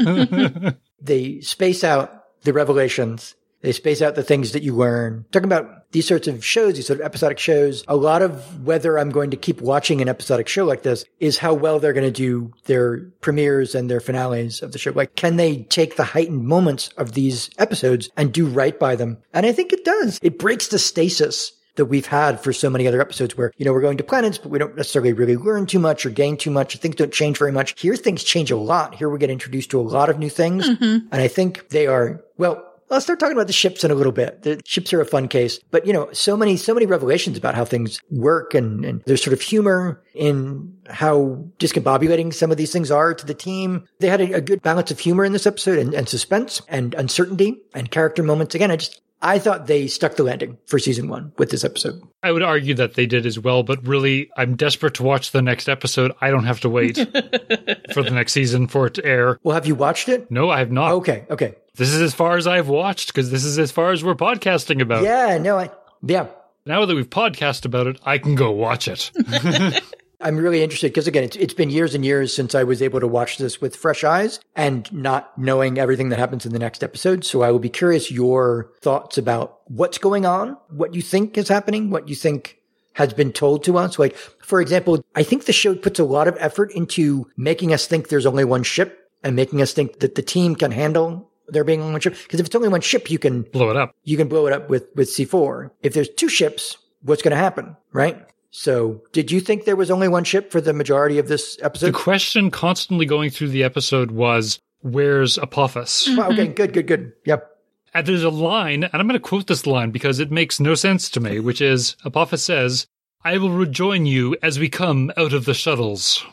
they space out the revelations they space out the things that you learn. Talking about these sorts of shows, these sort of episodic shows, a lot of whether I'm going to keep watching an episodic show like this is how well they're going to do their premieres and their finales of the show. Like, can they take the heightened moments of these episodes and do right by them? And I think it does. It breaks the stasis that we've had for so many other episodes where, you know, we're going to planets, but we don't necessarily really learn too much or gain too much. Things don't change very much. Here, things change a lot. Here, we get introduced to a lot of new things. Mm-hmm. And I think they are, well, I'll start talking about the ships in a little bit. The ships are a fun case, but you know, so many, so many revelations about how things work and, and there's sort of humor in how discombobulating some of these things are to the team. They had a, a good balance of humor in this episode and, and suspense and uncertainty and character moments. Again, I just, I thought they stuck the landing for season one with this episode. I would argue that they did as well, but really, I'm desperate to watch the next episode. I don't have to wait for the next season for it to air. Well, have you watched it? No, I have not. Okay, okay. This is as far as I've watched because this is as far as we're podcasting about. Yeah, no, I, yeah. Now that we've podcast about it, I can go watch it. I'm really interested because again, it's, it's been years and years since I was able to watch this with fresh eyes and not knowing everything that happens in the next episode. So I will be curious your thoughts about what's going on, what you think is happening, what you think has been told to us. Like, for example, I think the show puts a lot of effort into making us think there's only one ship and making us think that the team can handle there being only one ship. Because if it's only one ship, you can blow it up. You can blow it up with, with C4. If there's two ships, what's going to happen? Right? So, did you think there was only one ship for the majority of this episode? The question constantly going through the episode was, "Where's Apophis?" Mm-hmm. okay, good, good, good. Yep. And there's a line, and I'm going to quote this line because it makes no sense to me, which is Apophis says, "I will rejoin you as we come out of the shuttles."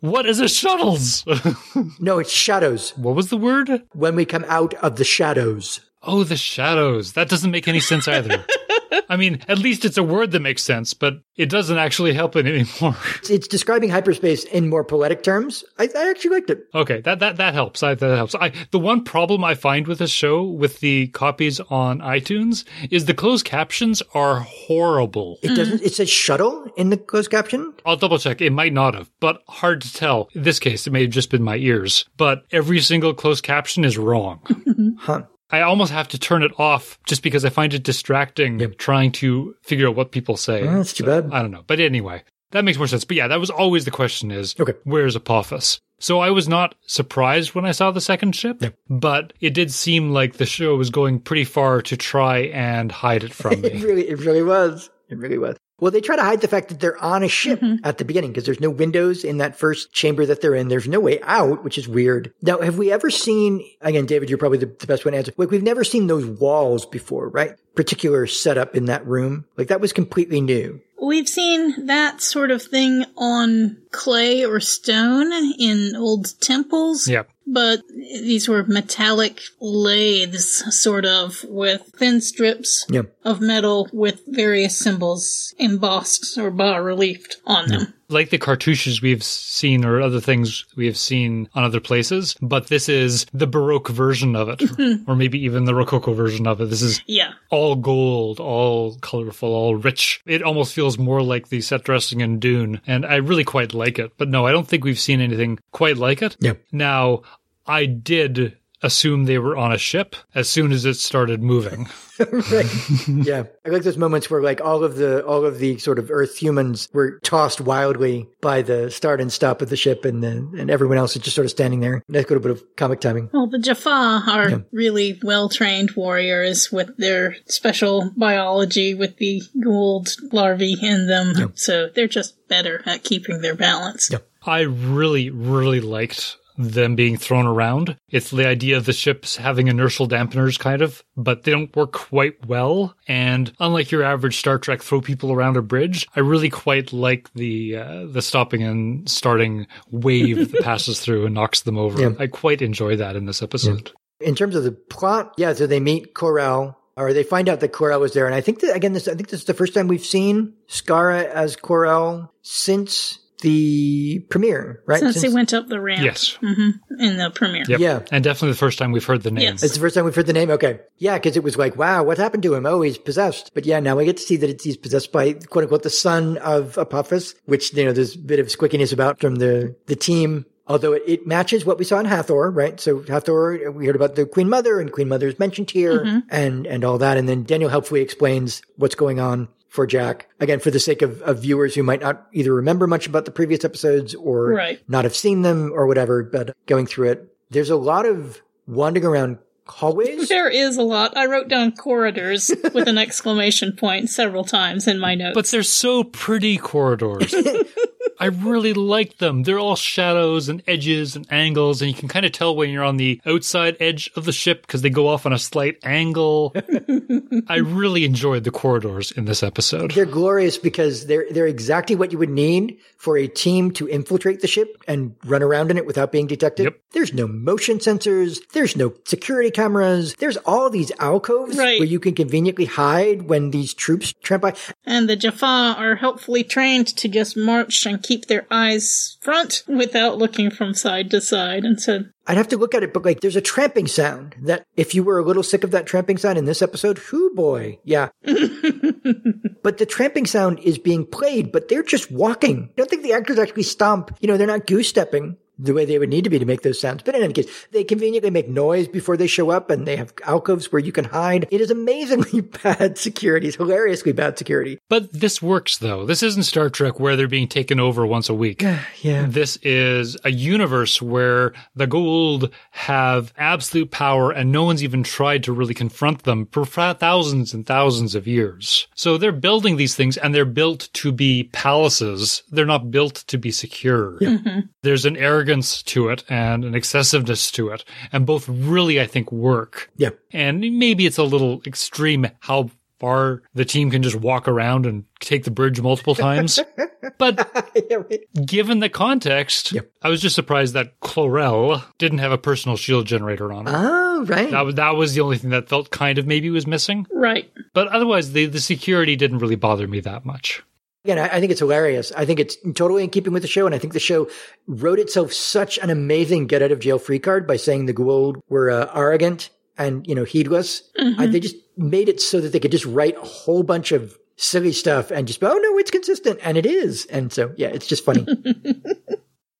What is a shuttles? no, it's shadows. What was the word? When we come out of the shadows. Oh, the shadows. That doesn't make any sense either. I mean, at least it's a word that makes sense, but it doesn't actually help it anymore. It's describing hyperspace in more poetic terms. I, I actually liked it. Okay, that that that helps. I, that helps. I the one problem I find with this show with the copies on iTunes is the closed captions are horrible. It doesn't. It says shuttle in the closed caption. I'll double check. It might not have, but hard to tell. In this case, it may have just been my ears. But every single closed caption is wrong. huh. I almost have to turn it off just because I find it distracting yep. trying to figure out what people say. Oh, that's too so, bad. I don't know. But anyway, that makes more sense. But yeah, that was always the question is, okay. where's Apophis? So I was not surprised when I saw the second ship, yep. but it did seem like the show was going pretty far to try and hide it from me. it really, it really was. It really was. Well, they try to hide the fact that they're on a ship mm-hmm. at the beginning because there's no windows in that first chamber that they're in. There's no way out, which is weird. Now, have we ever seen, again, David, you're probably the, the best one to answer. Like, we've never seen those walls before, right? Particular setup in that room. Like, that was completely new. We've seen that sort of thing on clay or stone in old temples. Yep. But these were metallic lathes, sort of, with thin strips Yeah. of metal with various symbols embossed or bas reliefed on them. Like the cartouches we've seen or other things we have seen on other places, but this is the Baroque version of it, mm-hmm. or maybe even the Rococo version of it. This is Yeah. all gold, all colorful, all rich. It almost feels more like the set dressing in Dune, and I really quite like it. But no, I don't think we've seen anything quite like it. Yeah. Now, I did assume they were on a ship as soon as it started moving. right. Yeah. I like those moments where like all of the all of the sort of Earth humans were tossed wildly by the start and stop of the ship and then and everyone else is just sort of standing there. Nice little bit of comic timing. Well, the Jaffa are Yeah. really well trained warriors with their special biology with the gold larvae in them. So they're just better at keeping their balance. Yeah. I really, really liked them being thrown around. It's the idea of the ships having inertial dampeners, kind of, but they don't work quite well. And unlike your average Star Trek throw people around a bridge, I really quite like the uh, the stopping and starting wave that passes through and knocks them over. Yeah. I quite enjoy that in this episode. In terms of the plot, yeah, so they meet Corel or they find out that Corel was there. And I think that again this I think this is the first time we've seen Skaara as Corel since the premiere, right? Since they went up the ramp Yes. hmm in the premiere. Yep. Yeah. And definitely the first time we've heard the name. Yes. It's the first time we've heard the name. Okay. Yeah, because it was like, wow, what happened to him? Oh, he's possessed. But yeah, now we get to see that it's, he's possessed by quote unquote the son of Apophis, which, you know, there's a bit of squickiness about from the, the team. Although it, it matches what we saw in Hathor, right? So Hathor, we heard about the Queen Mother and Queen Mother is mentioned here and, and all that. And then Daniel helpfully explains what's going on for Jack. Again, for the sake of, of viewers who might not either remember much about the previous episodes or Right. not have seen them or whatever, but going through it, there's a lot of wandering around hallways. There is a lot. I wrote down corridors with an exclamation point several times in my notes. But they're so pretty corridors. I really like them. They're all shadows and edges and angles, and you can kind of tell when you're on the outside edge of the ship because they go off on a slight angle. I really enjoyed the corridors in this episode. They're glorious because they're they're exactly what you would need for a team to infiltrate the ship and run around in it without being detected. Yep. There's no motion sensors. There's no security cameras. There's all these alcoves Right. where you can conveniently hide when these troops tramp by. and the Jaffa are helpfully trained to just march and keep their eyes front without looking from side to side. And so, I'd have to look at it, but like there's a tramping sound that if you were a little sick of that tramping sound in this episode, whoo boy, yeah. but the tramping sound is being played, but they're just walking. I don't think the actors actually stomp. You know, they're not goose stepping the way they would need to be to make those sounds. But in any case, they conveniently make noise before they show up and they have alcoves where you can hide. It is amazingly bad security. It's hilariously bad security. But this works, though. This isn't Star Trek where they're being taken over once a week. Yeah. This is a universe where the Goa'uld have absolute power and no one's even tried to really confront them for thousands and thousands of years. So they're building these things and they're built to be palaces. They're not built to be secure. Mm-hmm. There's an arrogance to it and an excessiveness to it. And both really, I think, work. Yeah. And maybe it's a little extreme how far the team can just walk around and take the bridge multiple times. but Yeah, right. given the context, Yep. I was just surprised that Klorel didn't have a personal shield generator on it. Oh, right. that, was- that was the only thing that felt kind of maybe was missing. right. But otherwise, the, the security didn't really bother me that much. Again, I, think it's hilarious. I think it's totally in keeping with the show, and I think the show wrote itself such an amazing get out of jail free card by saying the Goa'uld were uh, arrogant and you know heedless. I, they just made it so that they could just write a whole bunch of silly stuff and just oh no, it's consistent, and it is. And so yeah, it's just funny.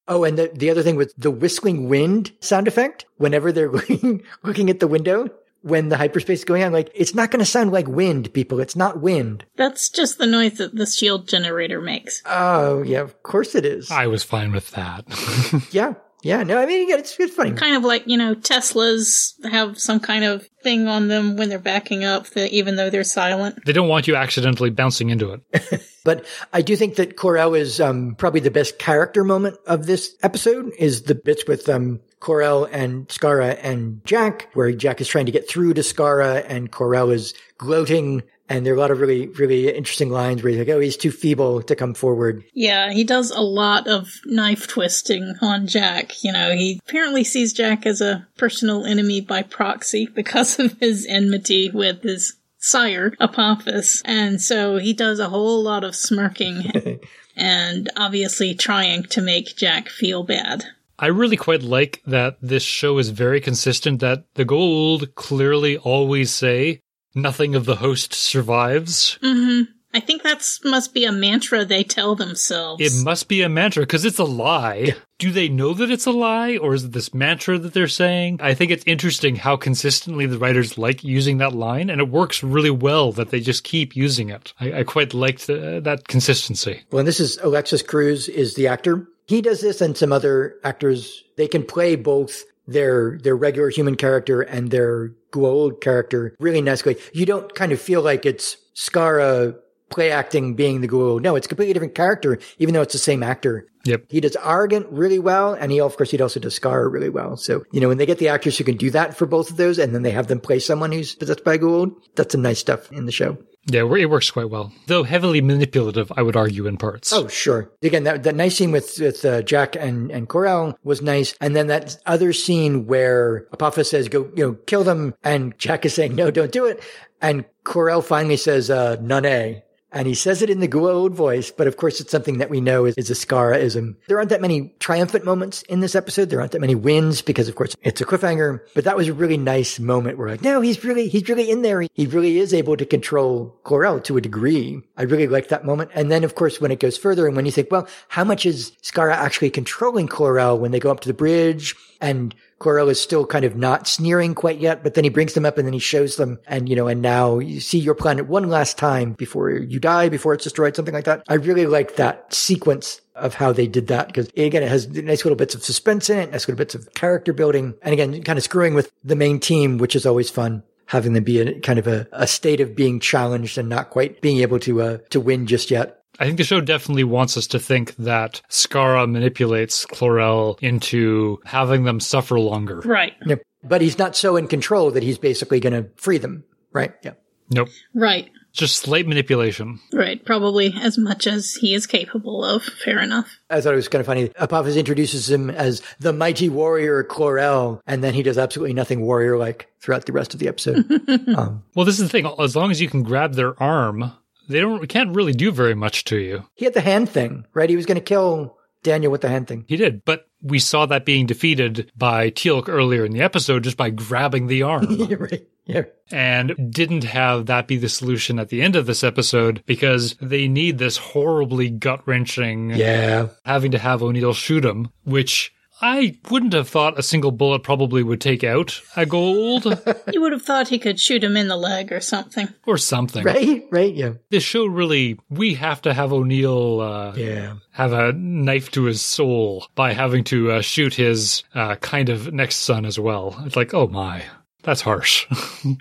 Oh, and the, the other thing was the whistling wind sound effect whenever they're looking, looking at the window when the hyperspace is going on. Like, it's not going to sound like wind, people. It's not wind. That's just the noise that the shield generator makes. Oh, yeah, of course it is. I was fine with that. Yeah. Yeah. No, I mean, yeah, it's, it's funny. Kind of like, you know, Teslas have some kind of thing on them when they're backing up, that even though they're silent. they don't want you accidentally bouncing into it. But I do think that Corel is um, probably the best character moment of this episode is the bits with um, Corel and Skaara and Jack, where Jack is trying to get through to Skaara and Corel is gloating And there are a lot of really, really interesting lines where he's like, oh, he's too feeble to come forward. Yeah, he does a lot of knife twisting on Jack. You know, he apparently sees Jack as a personal enemy by proxy because of his enmity with his sire, Apophis. And so he does a whole lot of smirking and obviously trying to make Jack feel bad. I really quite like that this show is very consistent that the gold clearly always say nothing of the host survives. hmm I think that's must be a mantra they tell themselves. It must be a mantra because it's a lie. Do they know that it's a lie or is it this mantra that they're saying? I think it's interesting how consistently the writers like using that line and it works really well that they just keep using it. I, I quite liked the, that consistency. Well, and this is Alexis Cruz is the actor. He does this and some other actors. They can play both their, their regular human character and their Goa'uld character really nicely. You don't kind of feel like it's Skaara play acting being the Goa'uld. No, it's a completely different character, even though it's the same actor. Yep. He does Arrogant really well, and he, of course, he also does Skaara really well. So, you know, when they get the actors who can do that for both of those, and then they have them play someone who's possessed by Goa'uld, that's some nice stuff in the show. Yeah, it works quite well. Though heavily manipulative, I would argue, in parts. Oh, sure. Again, that, that nice scene with, with uh, Jack and, and Ko-Rel was nice. And then that other scene where Apophis says, go, you know, kill them. And Jack is saying, no, don't do it. And Ko-Rel finally says, uh, none. And he says it in the Goa'uld voice, but of course it's something that we know is, is a Skaaraism. There aren't that many triumphant moments in this episode. There aren't that many wins because of course it's a cliffhanger, but that was a really nice moment where like, no, he's really, he's really in there. He really is able to control Ko-Rel to a degree. I really like that moment. And then of course when it goes further and when you think, well, how much is Skaara actually controlling Ko-Rel when they go up to the bridge and Ko-Rel is still kind of not sneering quite yet, but then he brings them up and then he shows them and, you know, and now you see your planet one last time before you die, before it's destroyed, something like that. I really like that sequence of how they did that because again, it has nice little bits of suspense in it, nice little bits of character building. And again, kind of screwing with the main team, which is always fun. Having them be in kind of a, a state of being challenged and not quite being able to, uh, to win just yet. I think the show definitely wants us to think that Skaara manipulates Klorel into having them suffer longer. Right. Yep. But he's not so in control that he's basically going to free them. Right. Yeah. Nope. Right. Just slight manipulation. Right. Probably as much as he is capable of. Fair enough. I thought it was kind of funny. Apophis introduces him as the mighty warrior Klorel, and then he does absolutely nothing warrior like throughout the rest of the episode. um, Well, this is the thing. As long as you can grab their arm, they don't can't really do very much to you. he had the hand thing, right? He was going to kill Daniel with the hand thing. He did, but we saw that being defeated by Teal'c earlier in the episode just by grabbing the arm. right. Yeah. and didn't have that be the solution at the end of this episode because they need this horribly gut wrenching Yeah. having to have O'Neill shoot him, which I wouldn't have thought a single bullet probably would take out a gold You would have thought he could shoot him in the leg or something. or something. Right. Right. Yeah. This show really, we have to have O'Neill uh, Yeah. have a knife to his soul by having to uh, shoot his uh, kind of next son as well. It's like, oh my, that's harsh.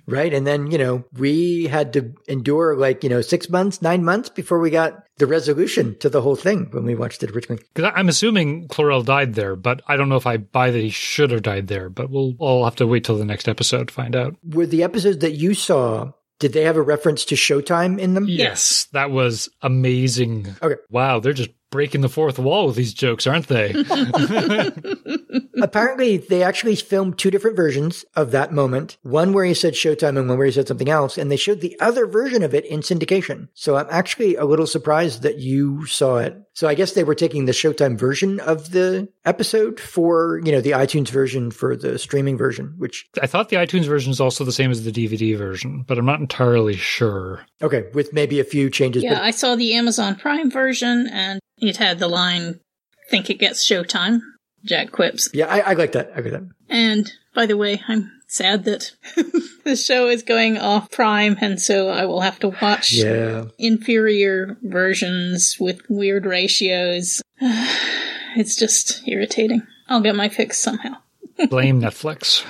Right. And then, you know, we had to endure like, you know, six months, nine months before we got the resolution to the whole thing when we watched it originally. Because I'm assuming Klorel died there, but I don't know if I buy that he should have died there. But we'll all have to wait till the next episode to find out. Were the episodes that you saw, did they have a reference to Showtime in them? Yes, that was amazing. Okay. Wow, they're just breaking the fourth wall with these jokes, aren't they? Apparently, they actually filmed two different versions of that moment. One where he said Showtime and one where he said something else. And they showed the other version of it in syndication. So I'm actually a little surprised that you saw it. So I guess they were taking the Showtime version of the episode for, you know, the iTunes version for the streaming version, which, I thought the iTunes version is also the same as the DVD version, but I'm not entirely sure. okay, with maybe a few changes. Yeah, But I saw the Amazon Prime version and it had the line, think it gets showtime. Jack quips. yeah, I, I like that. I like that. And by the way, I'm sad that the show is going off Prime, and so I will have to watch Yeah. inferior versions with weird ratios. it's just irritating. I'll get my fix somehow. Blame Netflix.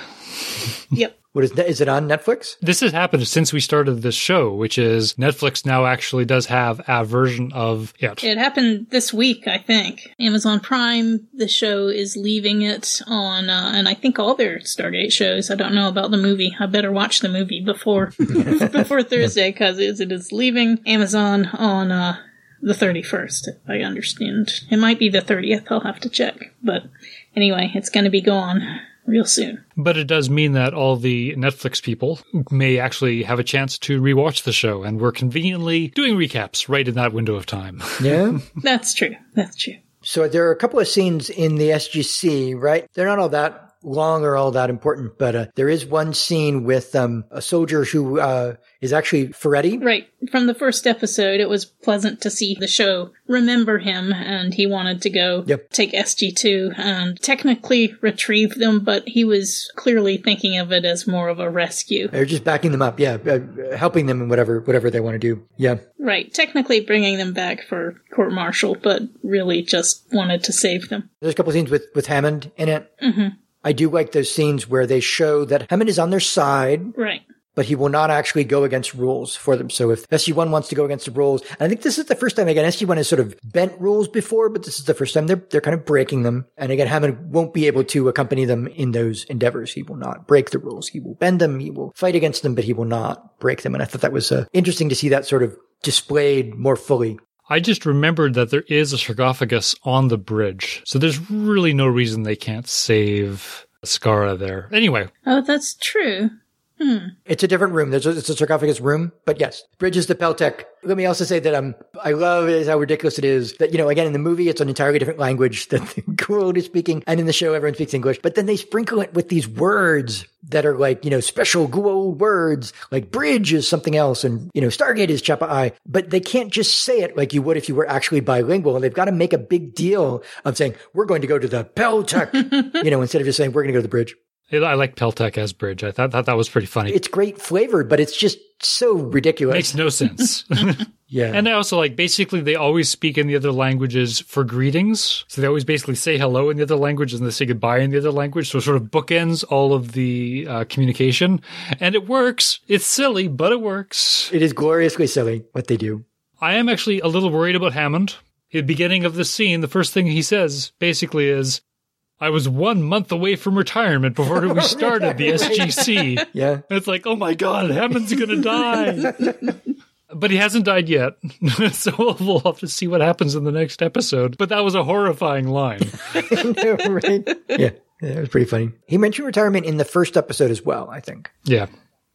Yep. What is is it on Netflix? This has happened since we started this show, which is Netflix now actually does have a version of it. It happened this week, I think. Amazon Prime, the show is leaving it on, uh, and I think all their Stargate shows. I don't know about the movie. I better watch the movie before before Thursday because it is leaving Amazon on uh, the 31st. If I understand, it might be the 30th. I'll have to check. But anyway, it's going to be gone real soon. But it does mean that all the Netflix people may actually have a chance to rewatch the show, and we're conveniently doing recaps right in that window of time. Yeah. That's true. That's true. so there are a couple of scenes in the SGC, right? They're not all that long or all that important, but uh, there is one scene with um, a soldier who uh, is actually Ferretti. Right. From the first episode, it was pleasant to see the show remember him, and he wanted to go Yep. take SG2 and technically retrieve them, but he was clearly thinking of it as more of a rescue. They're just backing them up, yeah, uh, helping them in whatever whatever they want to do. Yeah, Right. Technically bringing them back for court martial, but really just wanted to save them. there's a couple scenes with with Hammond in it. Mm-hmm. I do like those scenes where they show that Hammond is on their side, Right. but he will not actually go against rules for them. So if SG1 wants to go against the rules, and I think this is the first time again SG1 has sort of bent rules before, but this is the first time they're they're kind of breaking them. And again, Hammond won't be able to accompany them in those endeavors. He will not break the rules. He will bend them. He will fight against them, but he will not break them. And I thought that was uh, interesting to see that sort of displayed more fully. I just remembered that there is a sarcophagus on the bridge, so there's really no reason they can't save Skaara there. Anyway, Oh, that's true. It's a different room. There's a, it's a sarcophagus room, but yes, bridges to Pel'tak. Let me also say that um, I love is how ridiculous it is that you know again in the movie it's an entirely different language that the Goa'uld is speaking, and in the show everyone speaks English. But then they sprinkle it with these words that are like you know special Goa'uld words, like bridge is something else, and you know Stargate is Chappa'ai. But they can't just say it like you would if you were actually bilingual, and they've got to make a big deal of saying we're going to go to the Pel'tak, you know, instead of just saying we're going to go to the bridge. I like Pel'tak as bridge. I thought, thought that was pretty funny. It's great flavored, but it's just so ridiculous. makes no sense. yeah. and I also like basically they always speak in the other languages for greetings. So they always basically say hello in the other language and they say goodbye in the other language. So it sort of bookends all of the uh, communication. And it works. It's silly, but it works. It is gloriously silly what they do. I am actually a little worried about Hammond. At the beginning of the scene, the first thing he says basically is, I was one month away from retirement before we started the SGC. Yeah. It's like, oh my God, Hammond's going to die. but he hasn't died yet. so we'll have to see what happens in the next episode. But that was a horrifying line. right? Yeah. Yeah, it was pretty funny. He mentioned retirement in the first episode as well, I think. Yeah.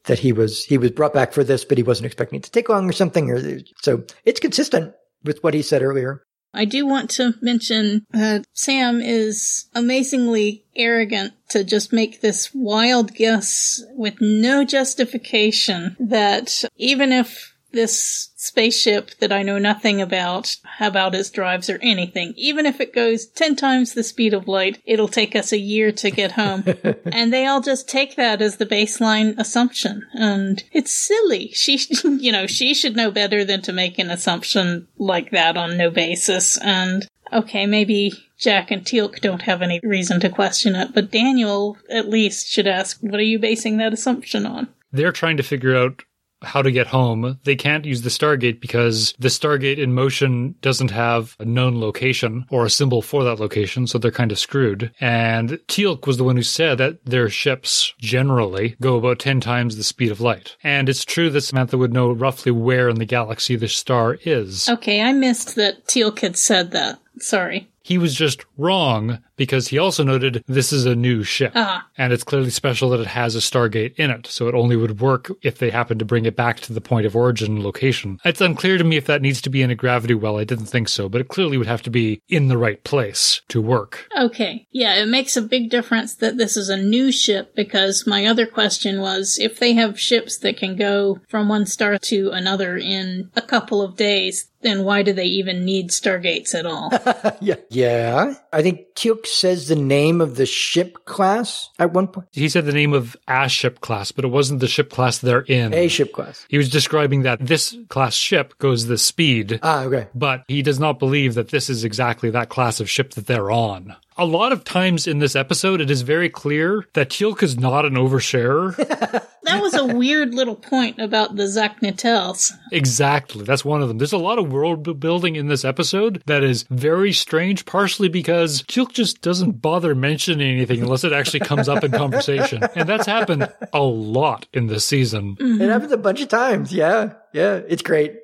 That he was he was brought back for this, but he wasn't expecting it to take long or something. Or so it's consistent with what he said earlier. I do want to mention that Sam is amazingly arrogant to just make this wild guess with no justification that even if this spaceship that I know nothing about, about its drives or anything, even if it goes 10 times the speed of light, it'll take us a year to get home. and they all just take that as the baseline assumption. And it's silly. She, you know, she should know better than to make an assumption like that on no basis. And okay, maybe Jack and Teal'c don't have any reason to question it, but Daniel at least should ask, what are you basing that assumption on? They're trying to figure out how to get home. They can't use the Stargate because the Stargate in motion doesn't have a known location or a symbol for that location, so they're kind of screwed. And Teal'c was the one who said that their ships generally go about 10 times the speed of light. And it's true that Samantha would know roughly where in the galaxy the star is. Okay, I missed that Teal'c had said that. Sorry. He was just wrong because he also noted this is a new ship. Ah. And it's clearly special that it has a Stargate in it, so it only would work if they happen to bring it back to the point of origin location. It's unclear to me if that needs to be in a gravity well. I didn't think so, but it clearly would have to be in the right place to work. Okay. Yeah, it makes a big difference that this is a new ship because my other question was if they have ships that can go from one star to another in a couple of days, then why do they even need stargates at all? yeah. Yeah. I think Says the name of the ship class at one point. He said the name of a ship class, but it wasn't the ship class they're in. A ship class. He was describing that this class ship goes the speed, Ah, okay. but he does not believe that this is exactly that class of ship that they're on. A lot of times in this episode, it is very clear that Teal'c is not an oversharer. That was a weird little point about the zat'nik'tels. exactly. That's one of them. There's a lot of world building in this episode that is very strange, partially because Teal'c just doesn't bother mentioning anything unless it actually comes up in conversation. And that's happened a lot in this season. It happens a bunch of times. Yeah. Yeah. It's great.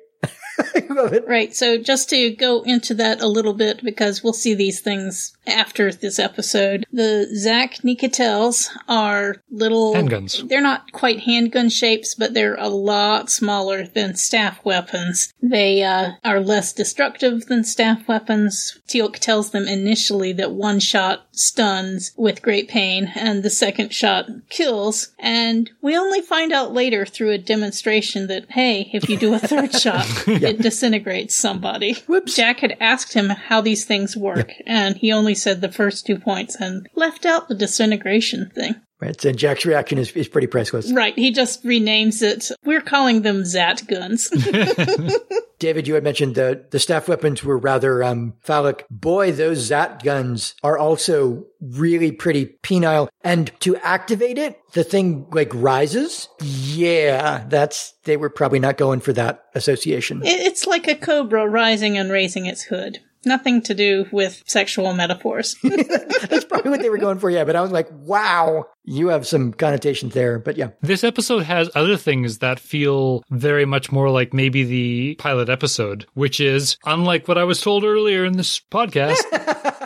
I love it. Right, so just to go into that a little bit, because we'll see these things after this episode. The zat'nik'tels are little Handguns. They're not quite handgun shapes, but they're a lot smaller than staff weapons. They uh, are less destructive than staff weapons. Teal'c tells them initially that one shot stuns with great pain, and the second shot kills. And we only find out later through a demonstration that, hey, if you do a third shot, it disintegrates somebody. Whoops. Jack had asked him how these things work, and he only said the first two points and left out the disintegration thing. Right. So Jack's reaction is, is pretty priceless. Right, he just renames it. We're calling them Zat guns. David, you had mentioned the, the staff weapons were rather um, phallic. Boy, those Zat guns are also really pretty penile. And to activate it, the thing like rises. Yeah, that's, they were probably not going for that association. It's like a cobra rising and raising its hood. Nothing to do with sexual metaphors. That's probably what they were going for. Yeah. But I was like, wow, you have some connotations there. But yeah. This episode has other things that feel very much more like maybe the pilot episode, which is unlike what I was told earlier in this podcast.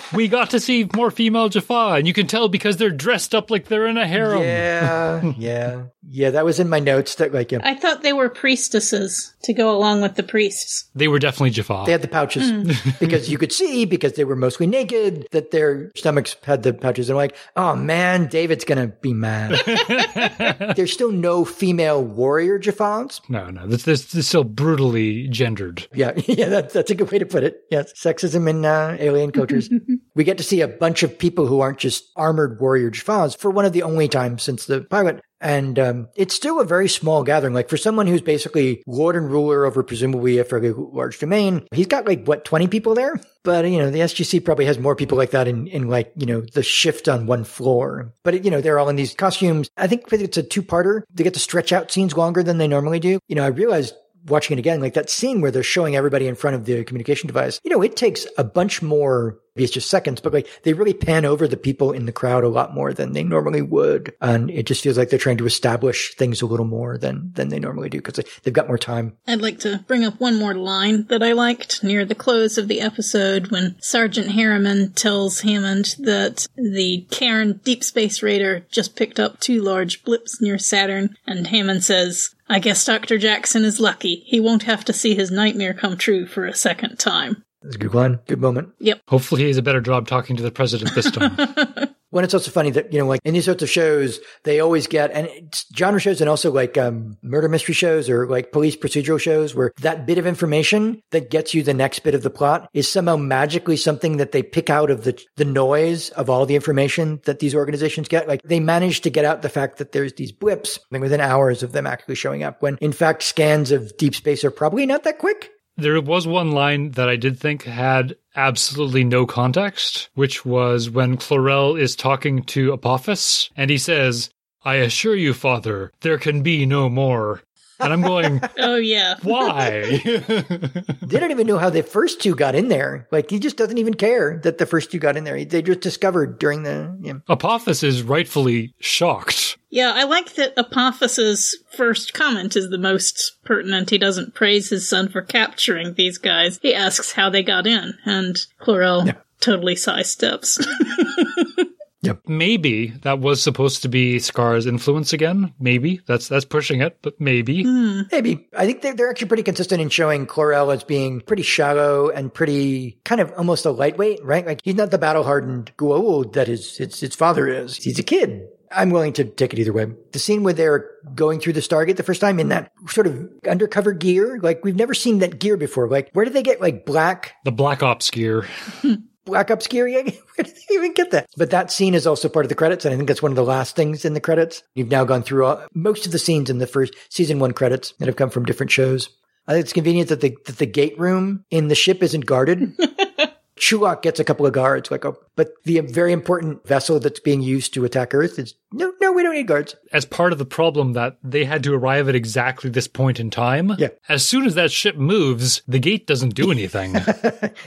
we got to see more female Jaffa, and you can tell because they're dressed up like they're in a harem. Yeah. yeah. Yeah. That was in my notes that like, yeah, I thought they were priestesses to go along with the priests. They were definitely Jaffa. They had the pouches because you could see because they were mostly naked that their stomachs had the pouches. And I'm like, oh man, David's gonna be mad. There's still no female warrior Japhans. no, no, this, this, this is still brutally gendered. Yeah, yeah, that's that's a good way to put it. Yes, sexism in uh, alien cultures. we get to see a bunch of people who aren't just armored warrior Japhans for one of the only times since the pilot. And um, it's still a very small gathering. Like for someone who's basically lord and ruler over presumably a fairly large domain, he's got like what twenty people there. But you know, the SGC probably has more people like that in in like you know the shift on one floor. But you know, they're all in these costumes. I think it's a two parter. They get to stretch out scenes longer than they normally do. You know, I realized watching it again, like that scene where they're showing everybody in front of the communication device, you know, it takes a bunch more, it's just seconds, but like they really pan over the people in the crowd a lot more than they normally would. And it just feels like they're trying to establish things a little more than, than they normally do because they've got more time. I'd like to bring up one more line that I liked near the close of the episode when Sergeant Harriman tells Hammond that the Cairn Deep Space Raider just picked up two large blips near Saturn, and Hammond says, I guess Dr. Jackson is lucky. He won't have to see his nightmare come true for a second time. That's a good one. Good moment. Yep. Hopefully, he has a better job talking to the president this time. When it's also funny that, you know, like in these sorts of shows, they always get, and it's genre shows and also like um, murder mystery shows or like police procedural shows where that bit of information that gets you the next bit of the plot is somehow magically something that they pick out of the, the noise of all the information that these organizations get. Like they manage to get out the fact that there's these blips within hours of them actually showing up when in fact scans of deep space are probably not that quick. There was one line that I did think had absolutely no context, which was when Klorel is talking to Apophis, and he says, I assure you, father, there can be no more. And I'm going, Oh, yeah. why? They don't even know how the first two got in there. Like he just doesn't even care that the first two got in there. They just discovered during the, yeah. Apophis is rightfully shocked. Yeah, I like that Apophis's first comment is the most pertinent. He doesn't praise his son for capturing these guys. He asks how they got in, and Klorel totally sidesteps. Yep. Maybe that was supposed to be Scar's influence again. Maybe that's that's pushing it, but maybe. Hmm. Maybe. I think they're, they're actually pretty consistent in showing Klorel as being pretty shallow and pretty kind of almost a lightweight, right? Like he's not the battle hardened Gua'uld that his, his, his father is. He's a kid. I'm willing to take it either way. The scene where they're going through the Stargate the first time in that sort of undercover gear, like we've never seen that gear before. Like where did they get like black The Black Ops gear. Black Ops gear. Yeah, Where did they even get that? But that scene is also part of the credits, and I think that's one of the last things in the credits. You've now gone through all, most of the scenes in the first season one credits that have come from different shows. I think it's convenient that the that the gate room in the ship isn't guarded. Chulak gets a couple of guards, like, oh, but the very important vessel that's being used to attack Earth is no, no, we don't need guards. As part of the problem that they had to arrive at exactly this point in time, Yeah. as soon as that ship moves, the gate doesn't do anything.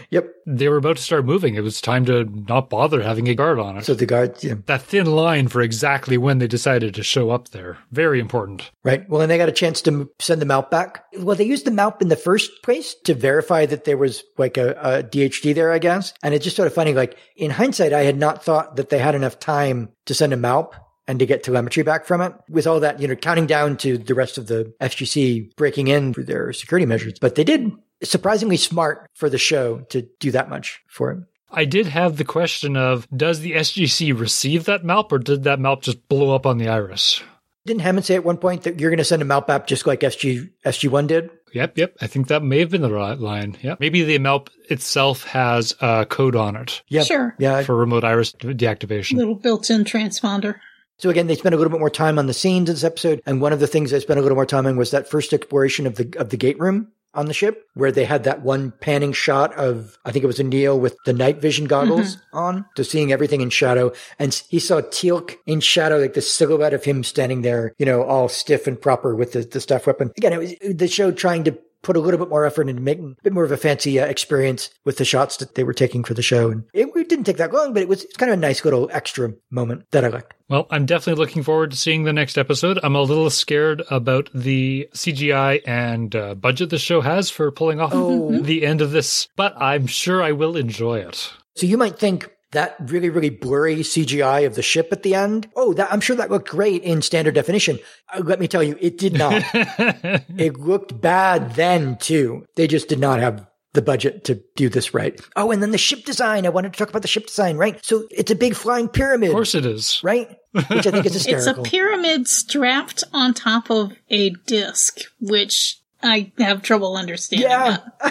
Yep. they were about to start moving. It was time to not bother having a guard on it. So the guards, yeah, that thin line for exactly when they decided to show up there. Very important. right. Well, and they got a chance to send the MALP back. Well, they used the MALP in the first place to verify that there was like a, a DHD there, I guess. And it's just sort of funny. Like in hindsight, I had not thought that they had enough time to send a MALP and to get telemetry back from it with all that, you know, counting down to the rest of the SGC breaking in for their security measures. But they did surprisingly smart for the show to do that much for it. I did have the question of does the SGC receive that MALP or did that MALP just blow up on the Iris? Didn't Hammond say at one point that you're going to send a MALP app just like SG, SG1 did? Yep, yep. I think that may have been the right line. Yep. Maybe the MALP itself has a code on it Yeah. Sure. Yeah. for remote iris deactivation. Little built-in transponder. So again, they spent a little bit more time on the scenes in this episode, and one of the things they spent a little more time on was that first exploration of the of the gate room on the ship, where they had that one panning shot of I think it was a Neo with the night vision mm-hmm. goggles on, to seeing everything in shadow, and he saw Teal'c in shadow, like the silhouette of him standing there, you know, all stiff and proper with the, the staff weapon. Again, it was the show trying to put a little bit more effort into making a bit more of a fancy uh, experience with the shots that they were taking for the show, and it, it didn't take that long, but it was it's kind of a nice little extra moment that I liked. Well, I'm definitely looking forward to seeing the next episode. I'm a little scared about the CGI and uh, budget the show has for pulling off Oh. the end of this, but I'm sure I will enjoy it. So you might think that really, really blurry CGI of the ship at the end. Oh, that I'm sure that looked great in standard definition. Uh, let me tell you, it did not. it looked bad then too. They just did not have the budget to do this right. Oh, and then the ship design. I wanted to talk about the ship design, right? So it's a big flying pyramid, Of course it is. right? Which I think is hysterical. It's a pyramid strapped on top of a disc, which I have trouble understanding. yeah.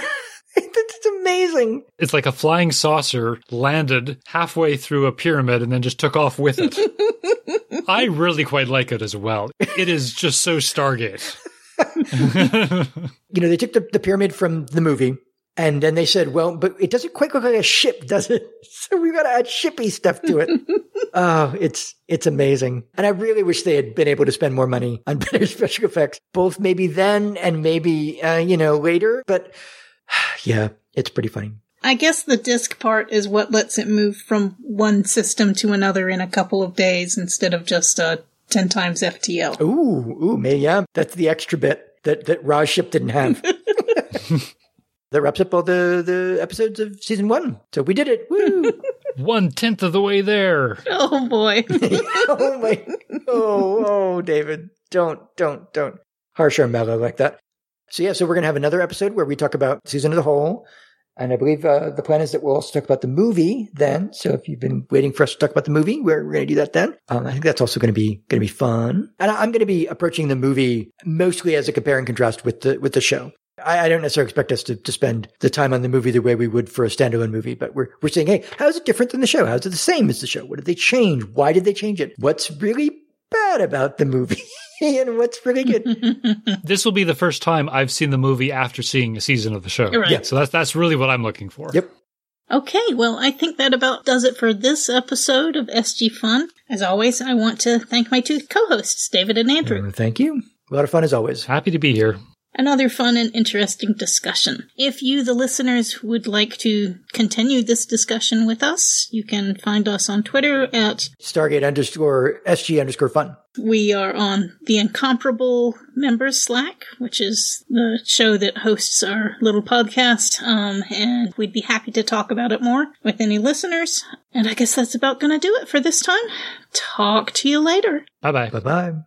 It's amazing. It's like a flying saucer landed halfway through a pyramid and then just took off with it. I really quite like it as well. It is just so Stargate. you know, they took the, the pyramid from the movie and then they said, well, but it doesn't quite look like a ship, does it? So we've got to add shippy stuff to it. oh, it's, it's amazing. And I really wish they had been able to spend more money on better special effects, both maybe then and maybe, uh, you know, later. But yeah, it's pretty funny. I guess the disc part is what lets it move from one system to another in a couple of days instead of just uh, 10 times FTL. Ooh, ooh, maybe, yeah. That's the extra bit that, that Ra's ship didn't have. that wraps up all the, the episodes of season one. So we did it. Woo! One tenth of the way there. Oh boy. oh my oh oh david don't don't don't harsh our mellow like that so yeah so we're gonna have another episode where we talk about season of the whole and i believe uh, the plan is that we'll also talk about the movie then so if you've been waiting for us to talk about the movie we're, we're gonna do that then um, i think that's also gonna be gonna be fun and i'm gonna be approaching the movie mostly as a compare and contrast with the with the show I, I don't necessarily expect us to, to spend the time on the movie the way we would for a standalone movie, but we're, we're saying, hey, how is it different than the show? How is it the same as the show? What did they change? Why did they change it? What's really bad about the movie? and what's pretty good? This will be the first time I've seen the movie after seeing a season of the show. Right. Yeah. So that's that's really what I'm looking for. Yep. Okay, well, I think that about does it for this episode of SG Fun. As always, I want to thank my two co-hosts, David and Andrew. Thank you. A lot of fun as always. Happy to be here. Another fun and interesting discussion. If you, the listeners, would like to continue this discussion with us, you can find us on Twitter at Stargate underscore SG underscore fun. We are on the Incomparable Members Slack, which is the show that hosts our little podcast, um, and we'd be happy to talk about it more with any listeners. And I guess that's about going to do it for this time. Talk to you later. Bye bye. Bye bye.